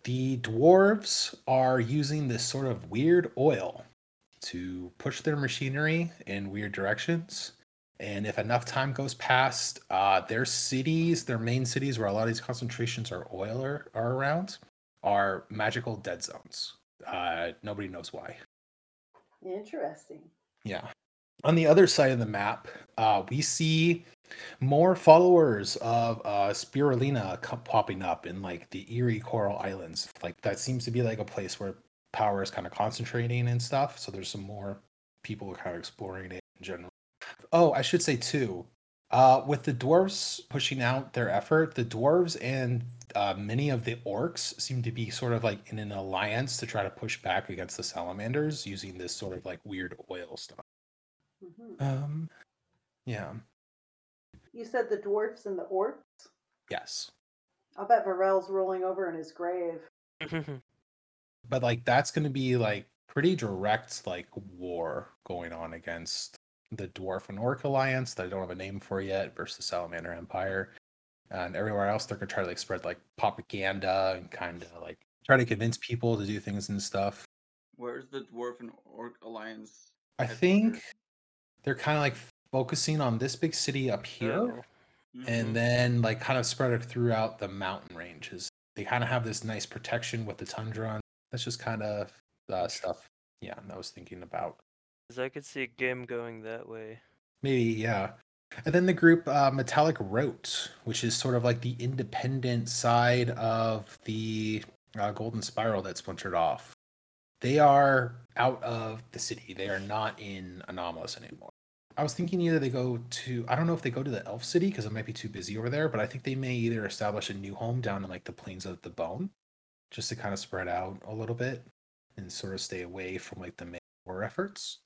The dwarves are using this sort of weird oil to push their machinery in weird directions. And if enough time goes past, uh, their cities, their main cities where a lot of these concentrations are oil are, are around, are magical dead zones. Uh, nobody knows why. Interesting. Yeah. On the other side of the map, uh, we see more followers of uh, Spirulina popping up in like the Erie Coral Islands. Like that seems to be like a place where power is kind of concentrating and stuff. So there's some more people kind of exploring it in general. Oh, I should say too. Uh, with the dwarves pushing out their effort, the dwarves and uh, many of the orcs seem to be sort of like in an alliance to try to push back against the salamanders using this sort of like weird oil stuff. Mhm. Um, yeah, You said the dwarfs and the orcs? yes, I'll bet Varel's rolling over in his grave. Mm-hmm. but like that's going to be like pretty direct like war going on against the dwarf and orc alliance that I don't have a name for yet versus the salamander empire, and everywhere else they're going to try to like spread like propaganda and kind of like try to convince people to do things and stuff. Where's the Dwarf and Orc Alliance? I think they're kind of like focusing on this big city up here. Oh. And then like kind of spread it throughout the mountain ranges. They kind of have this nice protection with the tundra. On. That's just kind of uh, stuff. Yeah, I was thinking about. 'Cause I could see a game going that way. Maybe yeah. And then the group uh, Metallic Row, which is sort of like the independent side of the uh, Golden Spiral that splintered off. They are out of the city. They are not in Anomalous anymore. I was thinking either they go to I don't know if they go to the Elf City because it might be too busy over there, but I think they may either establish a new home down in like the Plains of the Bone, just to kind of spread out a little bit and sort of stay away from like the main war efforts.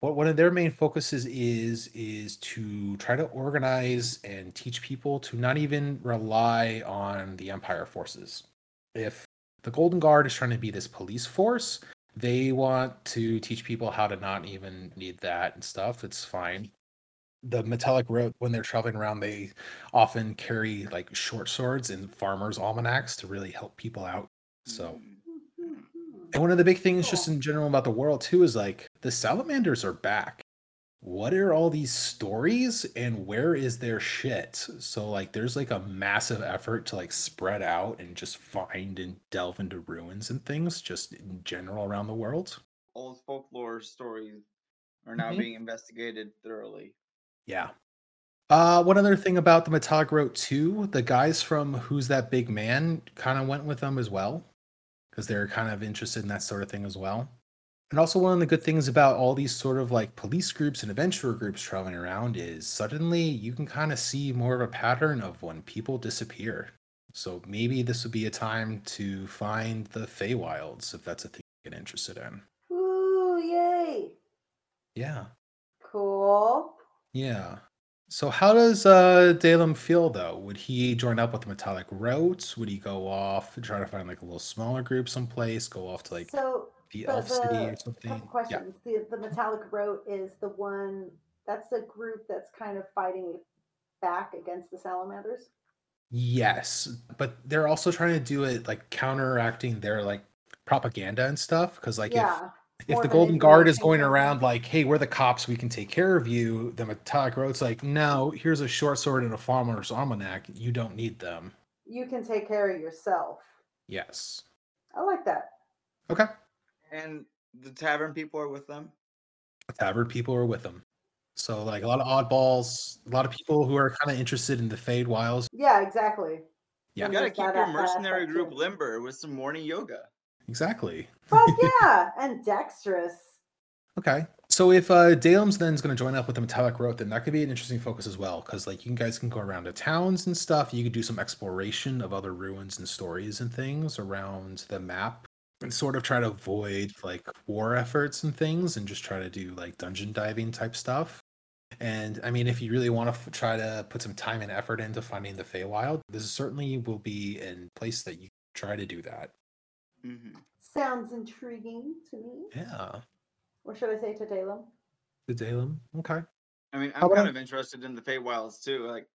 What one of their main focuses is is to try to organize and teach people to not even rely on the Empire forces. If the Golden Guard is trying to be this police force, they want to teach people how to not even need that and stuff. It's fine. The metallic row, when they're traveling around, they often carry like short swords and farmers' almanacs to really help people out. So, Mm. and one of the big things, just in general about the world too, is like the salamanders are back. What are all these stories and where is their shit? So, like, there's like a massive effort to like spread out and just find and delve into ruins and things just in general around the world. Old folklore stories are now Mhm. being investigated thoroughly. Yeah. Uh, one other thing about the Metallic Row 2, the guys from Who's That Big Man kind of went with them as well because they're kind of interested in that sort of thing as well. And also, one of the good things about all these sort of like police groups and adventurer groups traveling around is suddenly you can kind of see more of a pattern of when people disappear. So maybe this would be a time to find the Feywilds if that's a thing you get interested in. Ooh, yay! Yeah. Cool. Yeah. So how does uh Dalem feel though? Would he join up with the Metallic Rows? Would he go off and try to find like a little smaller group someplace? Go off to like So the Elf City the or something? couple Yeah. questions. The the metallic row is the one that's the group that's kind of fighting back against the salamanders. Yes, but they're also trying to do it like counteracting their like propaganda and stuff. Because like yeah. if if the Golden Guard is going around like, "Hey, we're the cops, we can take care of you," the Metallic Row's like, "No, here's a short sword and a farmer's almanac. You don't need them." You can take care of yourself. Yes. I like that. Okay. And the tavern people are with them. Tavern people are with them. So like a lot of oddballs, a lot of people who are kind of interested in the Feywilds. Yeah, exactly. Yeah. You gotta keep your mercenary group too. limber with some morning yoga. Exactly. Fuck yeah, and dexterous. Okay. So if uh Dalem's then is going to join up with the Metallic Row, then that could be an interesting focus as well. Because like you guys can go around to towns and stuff. You could do some exploration of other ruins and stories and things around the map, and sort of try to avoid like war efforts and things, and just try to do like dungeon diving type stuff. And I mean, if you really want to f- try to put some time and effort into finding the Feywild, this certainly will be a place that you try to do that. hmm Sounds intriguing to me. Yeah. Or should I say to Dalem? To Dalem. Okay. I mean, I'm about kind I- of interested in the Feywilds too. Like,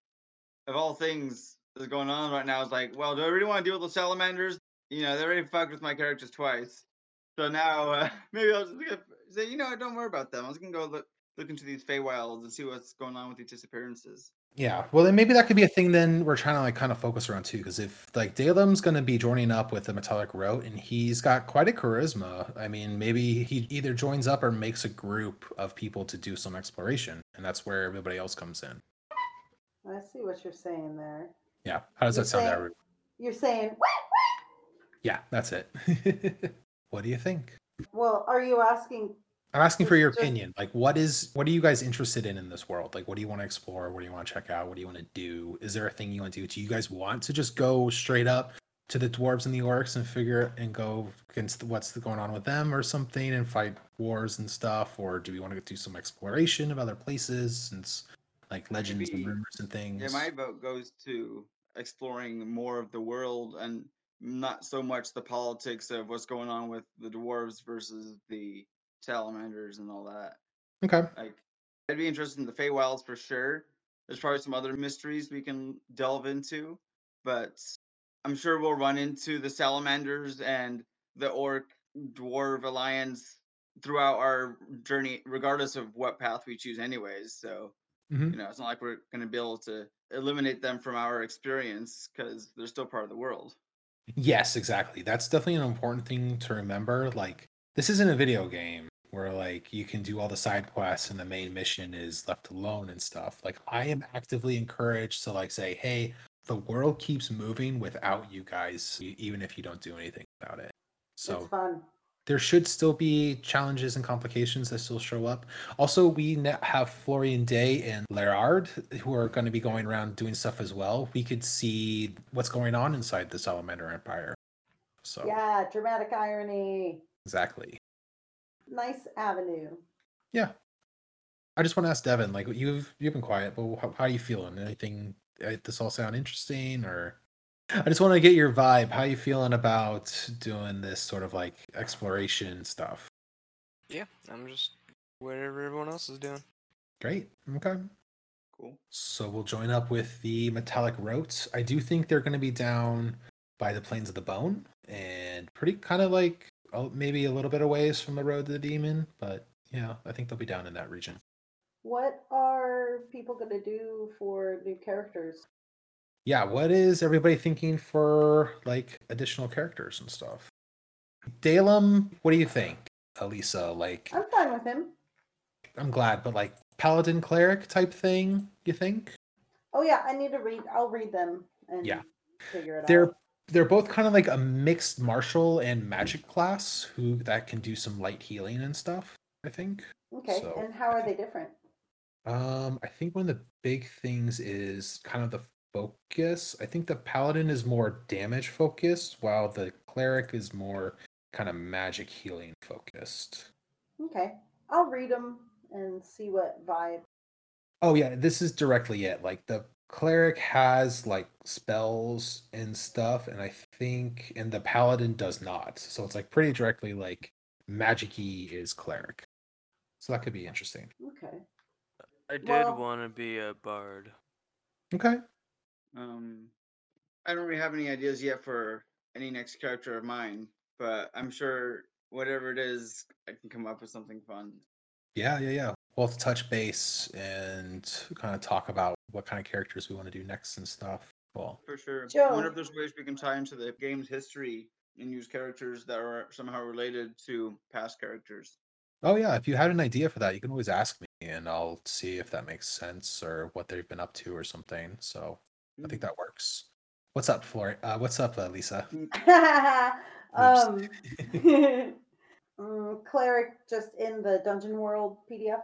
of all things that's going on right now, it's like, well, do I really want to deal with the salamanders? You know, they already fucked with my characters twice. So now uh, maybe I'll just gonna say, you know, what, don't worry about them. I was gonna go look look into these Feywilds and see what's going on with these disappearances. Yeah, well, then maybe that could be a thing. Then we're trying to like kind of focus around too, because if like Dalem's going to be joining up with the Metallic Row, and he's got quite a charisma. I mean, maybe he either joins up or makes a group of people to do some exploration, and that's where everybody else comes in. I see what you're saying there. Yeah, how does You're that sound, saying- Edward? You're saying, Yeah, that's it. what do you think? well, are you asking? I'm asking for your just- opinion. Like, what is what are you guys interested in in this world? Like, what do you want to explore? What do you want to check out? What do you want to do? Is there a thing you want to do? Do you guys want to just go straight up to the dwarves and the orcs and figure and go against what's going on with them or something and fight wars and stuff? Or do we want to do some exploration of other places since like legends and rumors and things? Yeah, my vote goes to exploring more of the world and not so much the politics of what's going on with the dwarves versus the salamanders and all that. okay. Like, I'd be interested in the Feywilds for sure. There's probably some other mysteries we can delve into, but I'm sure we'll run into the salamanders and the orc dwarf alliance throughout our journey, regardless of what path we choose, anyways. So, Mhm. you know, it's not like we're going to be able to eliminate them from our experience because they're still part of the world. Yes, exactly. That's definitely an important thing to remember. Like, this isn't a video game where like you can do all the side quests and the main mission is left alone and stuff. Like, I am actively encouraged to like say, hey, the world keeps moving without you guys, even if you don't do anything about it. So it's fun. There should still be challenges and complications that still show up. Also, we have Florian Day and Lerard who are going to be going around doing stuff as well. We could see what's going on inside the Salamander Empire. So Yeah, dramatic irony. exactly. Nice avenue. Yeah. I just want to ask Devin, like you've you've been quiet, but how, how are you feeling? Anything? uh, This all sound interesting, or I just want to get your vibe. How you feeling about doing this sort of like exploration stuff? Yeah, I'm just whatever everyone else is doing. Great. Okay. Cool. So we'll join up with the metallic rows. I do think they're going to be down by the plains of the bone and pretty kind of like oh, maybe a little bit of ways from the road to the demon, but yeah, I think they'll be down in that region. What are people going to do for new characters? Yeah, what is everybody thinking for like additional characters and stuff? Dalem, what do you think, Elisa? Like, I'm fine with him. I'm glad, but like paladin cleric type thing, you think? Oh yeah, I need to read. I'll read them and Yeah. figure it They're out. they're both kind of like a mixed martial and magic class who that can do some light healing and stuff. I think. Okay, so- and how are they different? Um, I think one of the big things is kind of the focus. I think the paladin is more damage focused, while the cleric is more kind of magic healing focused. Okay, I'll read them and see what vibe. Oh yeah, this is directly it. Like the cleric has like spells and stuff, and I think and the paladin does not. So it's like pretty directly like magic-y is cleric. So that could be interesting. Okay. I did Well- want to be a bard. Okay. Um, I don't really have any ideas yet for any next character of mine, but I'm sure whatever it is, I can come up with something fun. Yeah, yeah, yeah. We'll have to touch base and kind of talk about what kind of characters we want to do next and stuff. Cool. For sure. I wonder if there's ways we can tie into the game's history and use characters that are somehow related to past characters. Oh yeah, if you had an idea for that, you can always ask me and I'll see if that makes sense or what they've been up to or something. So I think that works. What's up, Flor? Uh, what's up, uh, Lisa? um, mm, cleric just in the Dungeon World PDF.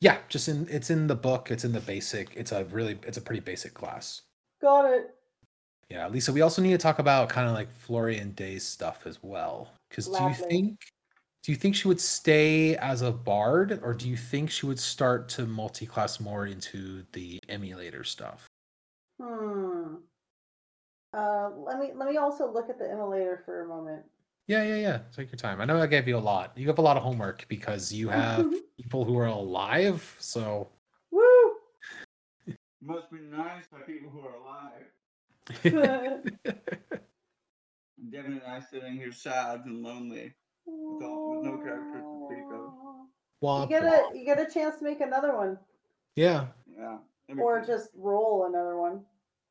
Yeah, just in it's in the book. It's in the basic. It's a really it's a pretty basic class. Got it. Yeah, Lisa. We also need to talk about kind of like Florian Day's stuff as well. Because do you think do you think she would stay as a bard, or do you think she would start to multi-class more into the immolator stuff? Hmm. Uh, let me let me also look at the immolator for a moment. Yeah, yeah, yeah. Take your time. I know I gave you a lot. You have a lot of homework because you have people who are alive. So Woo! Must be nice by people who are alive. Devin and I sitting here sad and lonely. all- with no characters to speak of. You get womp. a you get a chance to make another one, Yeah, Yeah. That'd be or just roll another one,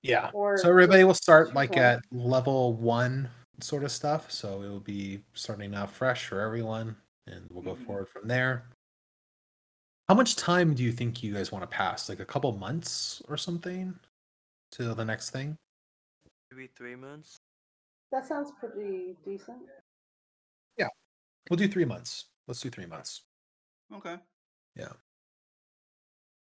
yeah. or So everybody will start like one. at level one sort of stuff. So it will be starting out fresh for everyone, and we'll go Mhm. forward from there. How much time do you think you guys want to pass? Like a couple months or something to the next thing? Maybe three months. That sounds pretty decent. Yeah. We'll do three months. Let's do three months. Okay.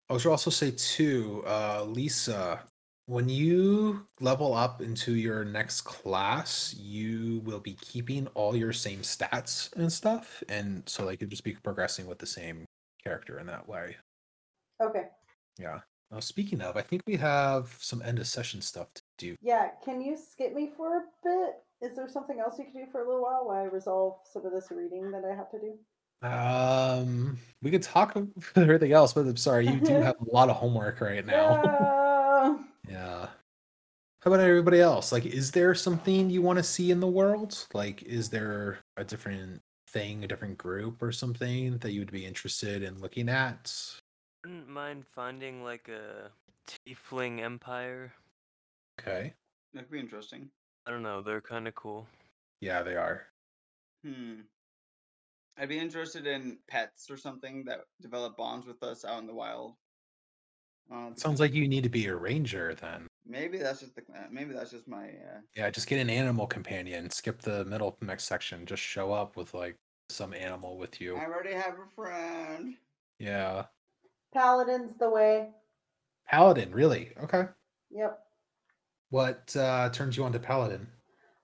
I should also say too, uh, Lisa, when you level up into your next class, you will be keeping all your same stats and stuff, and so like you'll just be progressing with the same character in that way. Okay. Yeah. Now, speaking of, I think we have some end of session stuff to do. Yeah. Can you skip me for a bit? Is there something else you can do for a little while while I resolve some of this reading that I have to do? Um, we could talk about everything else, but I'm sorry, you do have a lot of homework right now. Yeah. Yeah. How about everybody else? Like, is there something you want to see in the world? Like, is there a different thing, a different group or something that you would be interested in looking at? Wouldn't mind finding like a tiefling empire. Okay. That'd be interesting. I don't know. They're kind of cool. Yeah, they are. Hmm. I'd be interested in pets or something that develop bonds with us out in the wild. Uh, Sounds like you need to be a ranger then. maybe that's just the uh, maybe that's just my uh, Yeah, just get an animal companion. Skip the middle next section. Just show up with like some animal with you. I already have a friend. Yeah. Paladin's the way. Paladin, really? Okay. Yep. What uh turns you on to Paladin?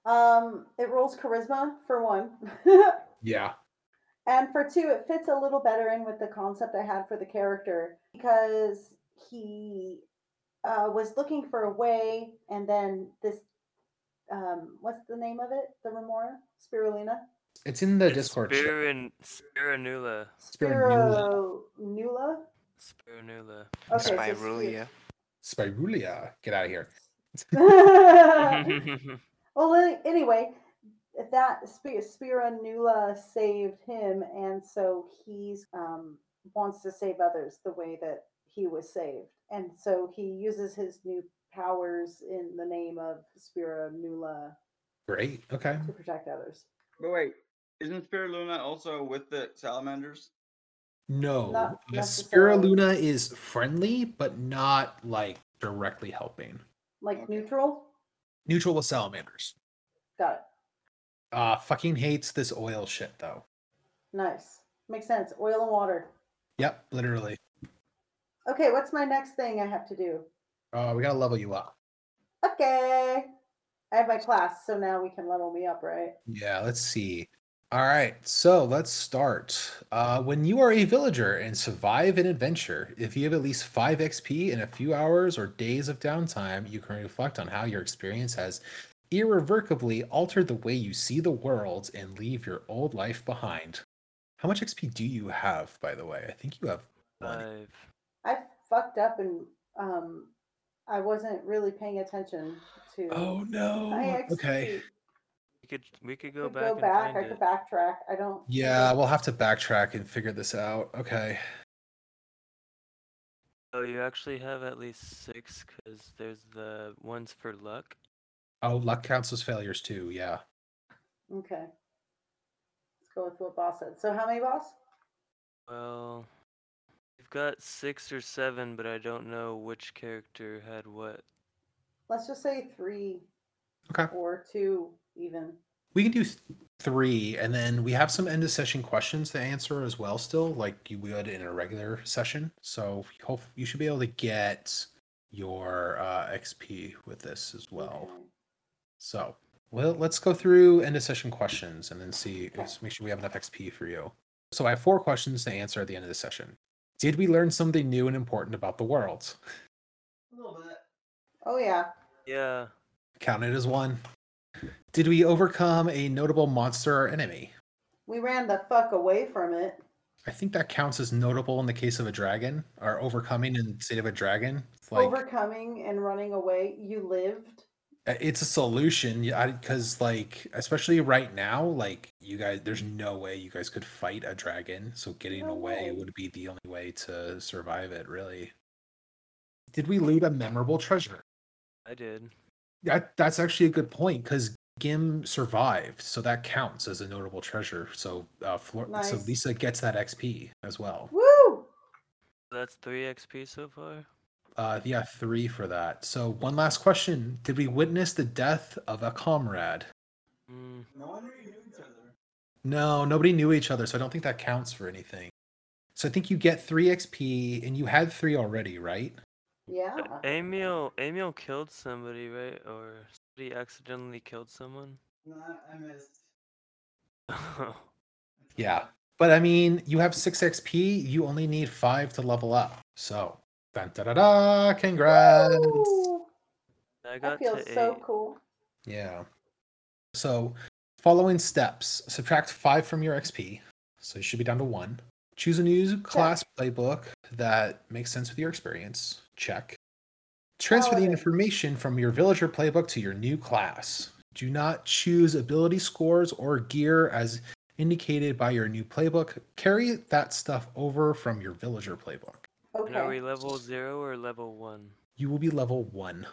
Um, it rolls charisma for one. Yeah. And for two, it fits a little better in with the concept I had for the character because he uh, was looking for a way, and then this, um, what's the name of it? The Remora? Spirulina? It's in the It's Discord chat. Spirin, Spirinula. Spironula. Spironula? Spirinula. Okay, so Spirulia. Spirulia. Get out of here. Well, anyway, that Spir- Spironula saved him, and so he's um, wants to save others the way that he was saved, and so he uses his new powers in the name of Spironula Great. Okay. to protect others. But wait, isn't Spirulina also with the salamanders? No. Not necessarily. Spirulina is friendly, but not like directly helping. Like Okay. neutral? Neutral with salamanders. Got it. Uh fucking hates this oil shit though. Nice. Makes sense. Oil and water. Yep, literally. Okay, what's my next thing I have to do? Uh, we gotta level you up. Okay. I have my class, so now we can level me up, right? Yeah, let's see. All right, so let's start. Uh, when you are a villager and survive an adventure, if you have at least 5 XP in a few hours or days of downtime, you can reflect on how your experience has irrevocably alter the way you see the world and leave your old life behind. How much XP do you have, by the way? I think you have one. Five. I fucked up and um I wasn't really paying attention to Oh no. my Okay. We could we could I go could back go and back. find I it. could backtrack. I don't. Yeah, we'll have to backtrack and figure this out. Okay. Oh, you actually have at least six because there's the ones for luck. Oh, luck counts as failures too. Yeah. Okay. Let's go with what boss said. So how many boss? Well, you've got six or seven, but I don't know which character had what. Let's just say three Okay. or two even. We can do th- three, and then we have some end of session questions to answer as well. Still, like you would in a regular session. So hope you should be able to get your uh, XP with this as well. Okay. So, well, let's go through end of session questions and then see. Let's make sure we have enough XP for you. So I have four questions to answer at the end of the session. Did we learn something new and important about the world? A little bit. Oh yeah. Yeah, Count it as one. Did we overcome a notable monster or enemy? We ran the fuck away from it. I think that counts as notable in the case of a dragon, or overcoming in the state of a dragon. It's like Overcoming and running away. You lived. It's a solution, because like especially right now, like you guys, there's no way you guys could fight a dragon. So getting No away way. would be the only way to survive it. Really. Did we loot a memorable treasure? I did. That that's actually a good point because Gim survived, so that counts as a notable treasure. So uh, Flor- so Lisa gets that XP as well. Woo! That's three XP so far. Uh, yeah, three for that. So one last question: Did we witness the death of a comrade? Mm, No one really knew each other. No, nobody knew each other, so I don't think that counts for anything. So I think you get three XP, and you had three already, right? Yeah. uh, Emil, Emil killed somebody, right? Or somebody accidentally killed someone. No, I- I missed. Yeah, but I mean, you have six XP. You only need five to level up. So, dun, da da da! Congrats. Woo! I That feels to so eight. cool. Yeah. So, following steps subtract five from your XP. So, you should be down to one. Choose a new class playbook that makes sense with your experience. Check. Transfer the information from your villager playbook to your new class. Do not choose ability scores or gear as indicated by your new playbook. Carry that stuff over from your villager playbook. And are we level zero or level one? You will be level one.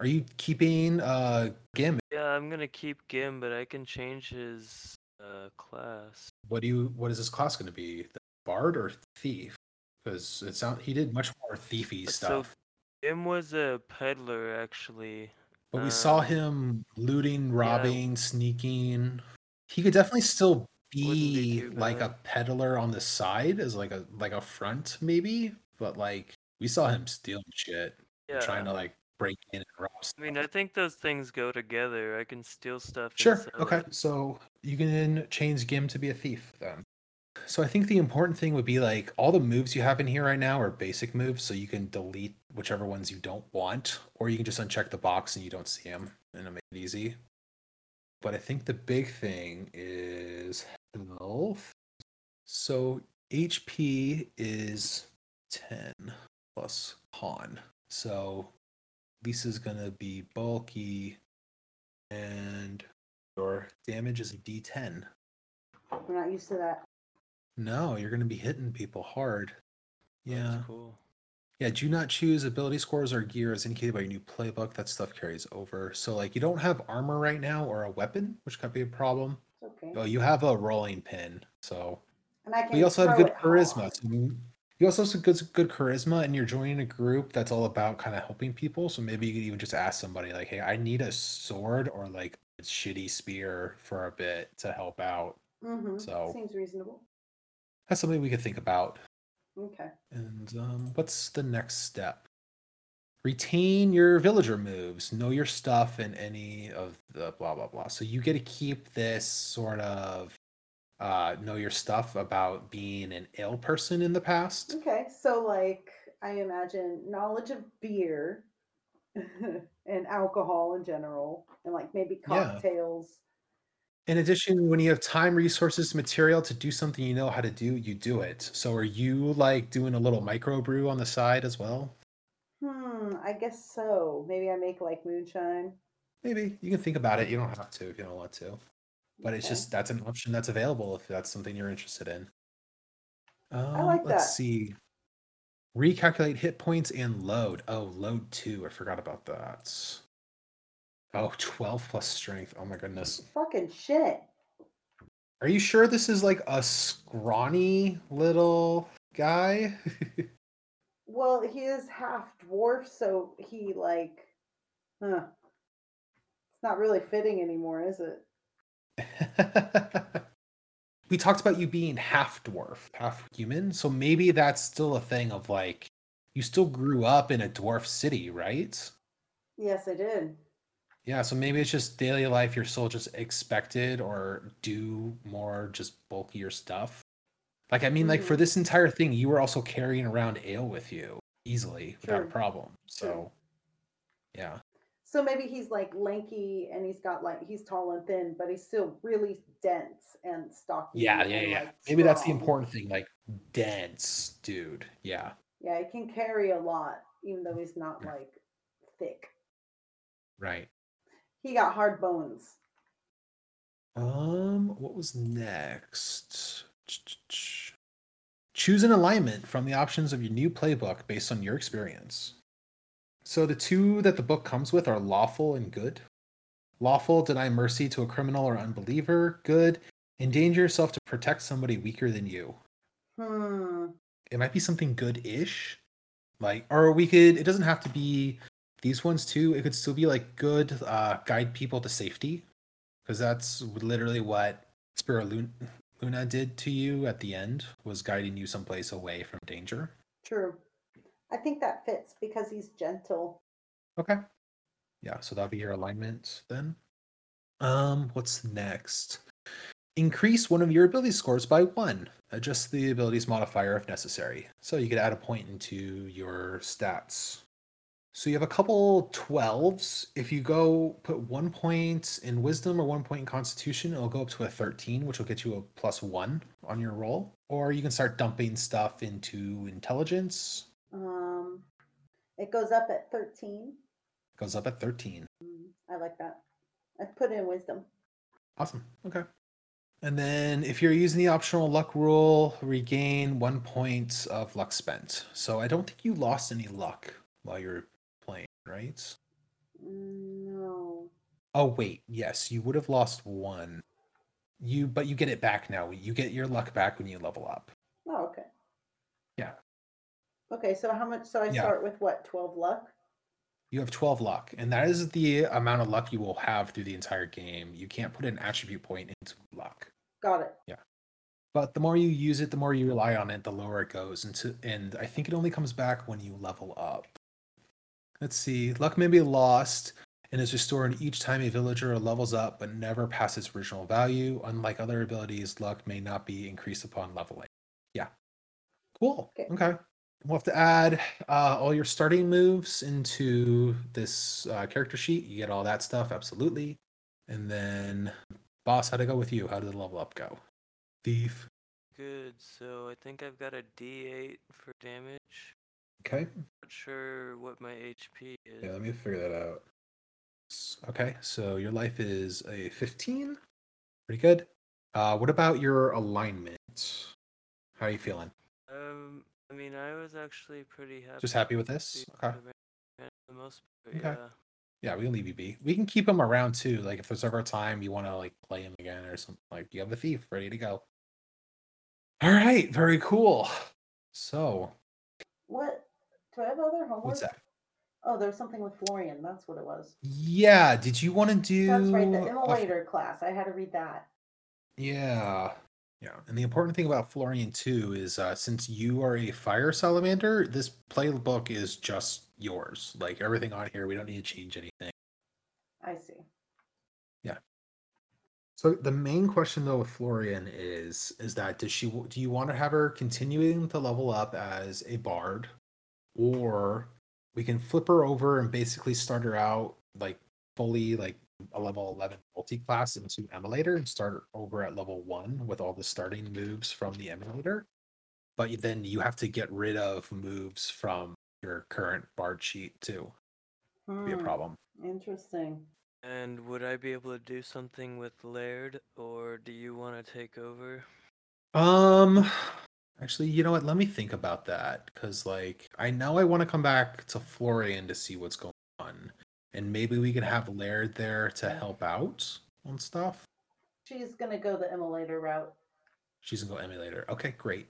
Are you keeping uh Gim? Yeah, I'm gonna keep Gim, but I can change his uh, class. What do you what is his class gonna be? The bard or thief? Because it sound he did much more thiefy stuff. So stuff. Gim was a peddler, actually. But we saw um, him looting, robbing, sneaking. He could definitely still be like a peddler on the side as like a like a front maybe, but like we saw him stealing shit, Yeah. trying to like break in and rob. I mean, I think those things go together. I can steal stuff. Sure. Okay. it. So you can change Gim to be a thief then. So I think the important thing would be like all the moves you have in here right now are basic moves, so you can delete whichever ones you don't want, or you can just uncheck the box and you don't see them, and it'll make it easy. But I think the big thing is health. So HP is 10 plus con. So Lisa's gonna be bulky and your damage is a d10. We're not used to that. No, you're going to be hitting people hard. Yeah. That's cool. Yeah, do not choose ability scores or gear as indicated by your new playbook. That stuff carries over. So, like, you don't have armor right now or a weapon, which could be a problem. Okay. Oh, you have a rolling pin. So, And I can we also have good charisma. So m- You also have some good good charisma, and you're joining a group that's all about kind of helping people. So maybe you could even just ask somebody like, "Hey, I need a sword or like a shitty spear for a bit to help out." Mm-hmm. So- seems reasonable. That's something we could think about. Okay. And um, what's the next step? Retain your villager moves, know your stuff, and any of the blah blah blah. So you get to keep this sort of uh, know your stuff about being an ill person in the past. Okay. So like I imagine knowledge of beer and alcohol in general, and like maybe Yeah. cocktails. In addition, when you have time, resources, material to do something you know how to do, you do it. So are you like doing a little microbrew on the side as well? Hmm. I guess so. Maybe I make like moonshine. Maybe you can think about it. You don't have to if you don't want to. But it's just that's an option that's available if that's something you're interested in. Um, like let's that. see. Recalculate hit points and load. Oh, load two. I forgot about that. Oh, 12 plus strength. Oh my goodness. fucking shit. Are you sure this is like a scrawny little guy? Well, he is half dwarf, so he like, huh? It's not really fitting anymore, is it? we talked about you being half dwarf, half human. So maybe that's still a thing of like, you still grew up in a dwarf city, right? Yes, I did. Yeah, so maybe it's just daily life, you're still just expected or do more just bulkier stuff. Like, I mean, like for Mhm. this entire thing, you were also carrying around ale with you easily without a problem. So, True. yeah. So maybe he's like lanky and he's got like he's tall and thin, but he's still really dense and stocky. Yeah, yeah, yeah. like, Maybe that's the important thing. Like, dense, dude. Yeah. Yeah, he can carry a lot, even though he's not like thick. Right. He got hard bones. Um, what was next? Choose an alignment from the options of your new playbook based on your experience. So the two that the book comes with are lawful and good. Lawful, deny mercy to a criminal or unbeliever. Good, endanger yourself to protect somebody weaker than you. Hmm. It might be something good-ish. Like, or we could, it doesn't have to be these ones too. It could still be like good, uh, guide people to safety. Because that's literally what Spiro Luna did to you at the end, was guiding you someplace away from danger. True. I think that fits because he's gentle. Okay. Yeah, so that'll be your alignment then. Um, what's next? Increase one of your ability scores by one. Adjust the abilities modifier if necessary. So you could add a point into your stats. So you have a couple 12s. If you go put one point in wisdom or one point in constitution, it'll go up to a 13, which will get you a plus one on your roll. Or you can start dumping stuff into intelligence. Um, it goes up at thirteen. Goes up at 13. Mm, I like that. I put in wisdom. Awesome. Okay. And then if you're using the optional luck rule, regain one point of luck spent. So I don't think you lost any luck while you were playing, right? No. Oh wait, yes, you would have lost one. You but you get it back now. You get your luck back when you level up. Oh, okay. Yeah. Okay, so how much? So I Yeah. start with what? Twelve luck. You have 12 luck, and that is the amount of luck you will have through the entire game. You can't put an attribute point into luck. Got it. Yeah. But the more you use it, the more you rely on it, the lower it goes. And, to, and I think it only comes back when you level up. Let's see. Luck may be lost and is restored each time a villager levels up, but never past its original value. Unlike other abilities, luck may not be increased upon leveling. Yeah. Cool. Okay. Okay. We'll have to add uh, all your starting moves into this uh, character sheet. You get all that stuff, absolutely. And then, boss, how'd it go with you? How did the level up go? Thief. Good. So I think I've got a D8 for damage. Okay. Not sure what my HP is. Yeah, let me figure that out. Okay, so your life is a 15. Pretty good. Uh, what about your alignment? How are you feeling? Um, I mean, I was actually pretty happy. Just happy with this? Okay. the the most part, Okay. yeah. Yeah, we can leave you be. We can keep him around too. Like if there's ever a time you want to like play him again or something, like you have a thief ready to go. All right, very cool. So, What? Do I have other homework? what's that? Oh, there's something with Florian. That's what it was. Yeah, did you want to do That's right, the immolator class. I had to read that. Yeah. Yeah. And the important thing about Florian too is uh since you are a fire salamander, this playbook is just yours. Like everything on here, we don't need to change anything. I see. Yeah. So the main question though with Florian is is that does she do you want to have her continuing to level up as a bard or we can flip her over and basically start her out like fully like a level 11 multi-class into immolator and start over at level 1 with all the starting moves from the immolator but then you have to get rid of moves from your current bard sheet too be a Hmm, problem Interesting. And would I be able to do something with Laird, or do you want to take over? Um, actually, you know what? Let me think about that because, like, I know I want to come back to Florian to see what's going on, and maybe we can have Laird there to help out on stuff. She's gonna go the immolator route. She's gonna go immolator. Okay, great.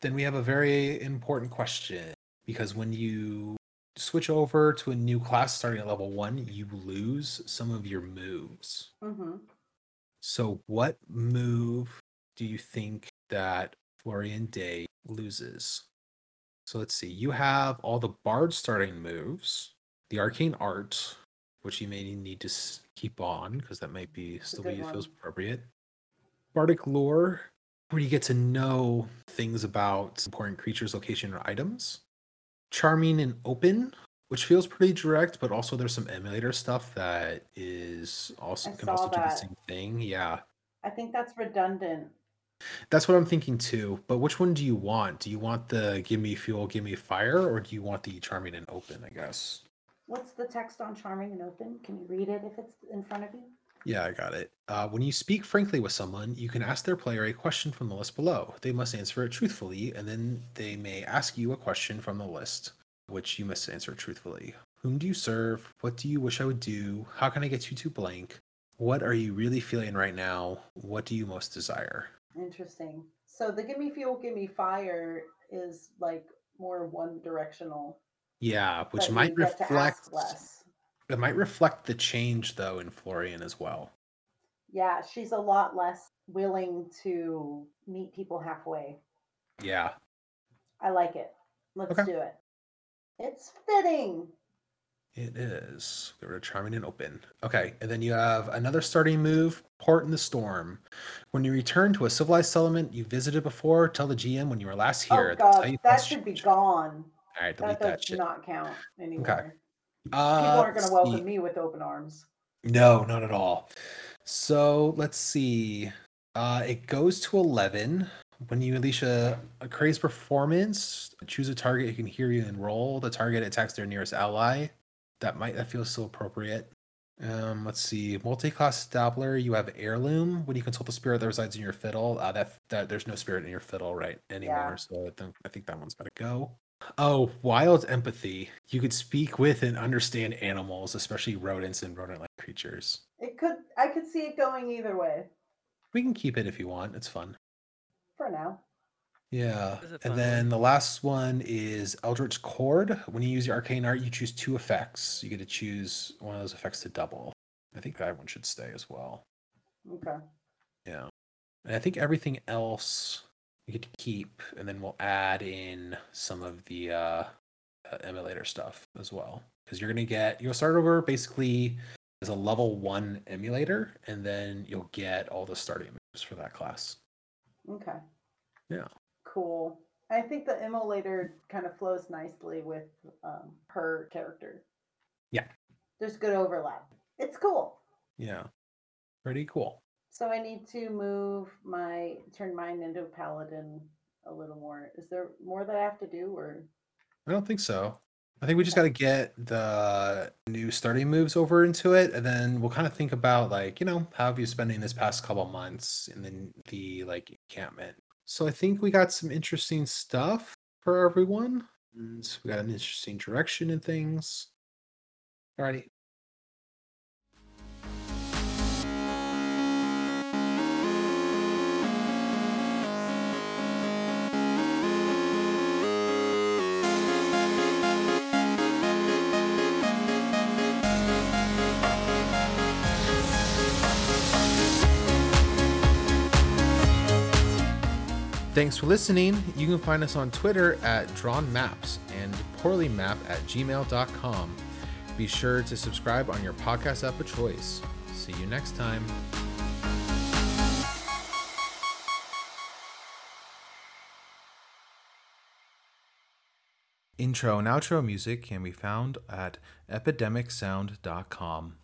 Then we have a very important question because when you switch over to a new class starting at level one, you lose some of your moves. Mm-hmm. So, what move do you think that Florian Day loses? So, let's see. You have all the Bard starting moves, the Arcane Art, which you may need to keep on because that might be still be feels appropriate. Bardic Lore, where you get to know things about important creatures, location, or items. Charming and Open, which feels pretty direct, but also there's some immolator stuff that is also I can also do the same thing. Yeah. I think that's redundant. That's what I'm thinking too. But which one do you want? Do you want the give me fuel, give me fire, or do you want the charming and open, I guess? What's the text on charming and open? Can you read it if it's in front of you? Yeah, I got it. Uh, when you speak frankly with someone, you can ask their player a question from the list below. They must answer it truthfully, and then they may ask you a question from the list, which you must answer truthfully. Whom do you serve? What do you wish I would do? How can I get you to blank? What are you really feeling right now? What do you most desire? Interesting. So the give me fuel, give me fire is like more one directional. Yeah, which might you get to reflect less. it might reflect the change though in Florian as well. Yeah, she's a lot less willing to meet people halfway. Yeah. I like it. Let's Okay. do it. It's fitting. It is. Get rid of charming and open. Okay, and then you have another starting move, port in the storm. When you return to a civilized settlement you visited before, tell the GM when you were last here. oh god, that should be gone. All right, That delete does that shit. not count anymore. Uh, People aren't going to welcome see. me with open arms. No, not at all. So let's see. Uh, it goes to 11. When you unleash a, a crazed performance, choose a target who can hear you and roll. The target attacks their nearest ally. That might that feels so appropriate. Um, let's see. Multi-class Dabbler, you have heirloom. When you consult the spirit that resides in your fiddle, uh, that that there's no spirit in your fiddle right anymore. Yeah. So I think I think that one's gotta go. Oh, wild empathy. You could speak with and understand animals, especially rodents and rodent-like creatures. It could I could see it going either way We can keep it if you want. It's fun. for now. Yeah. And then the last one is Eldritch Chord. When you use your arcane art, you choose two effects. You get to choose one of those effects to double. I think that one should stay as well. Okay. Yeah. And I think everything else you get to keep, and then we'll add in some of the uh, uh, immolator stuff as well. Because you're gonna get you'll start over basically as a level one immolator, and then you'll get all the starting moves for that class. Okay. Yeah. Cool. I think the immolator kind of flows nicely with um, her character. Yeah. There's good overlap. It's cool. Yeah. Pretty cool. So I need to move my turn mine into a paladin a little more. Is there more that I have to do or I don't think so. I think we just got to get the new starting moves over into it, and then we'll kind of think about like you know how have you spending this past couple months, and then the like encampment. So I think we got some interesting stuff for everyone. Mm-hmm. And we got an interesting direction in things. Alrighty. Thanks for listening. You can find us on Twitter at Drawn Maps and poorlymap at gmail.com. Be sure to subscribe on your podcast app of choice. See you next time. Intro and outro music can be found at epidemicsound.com.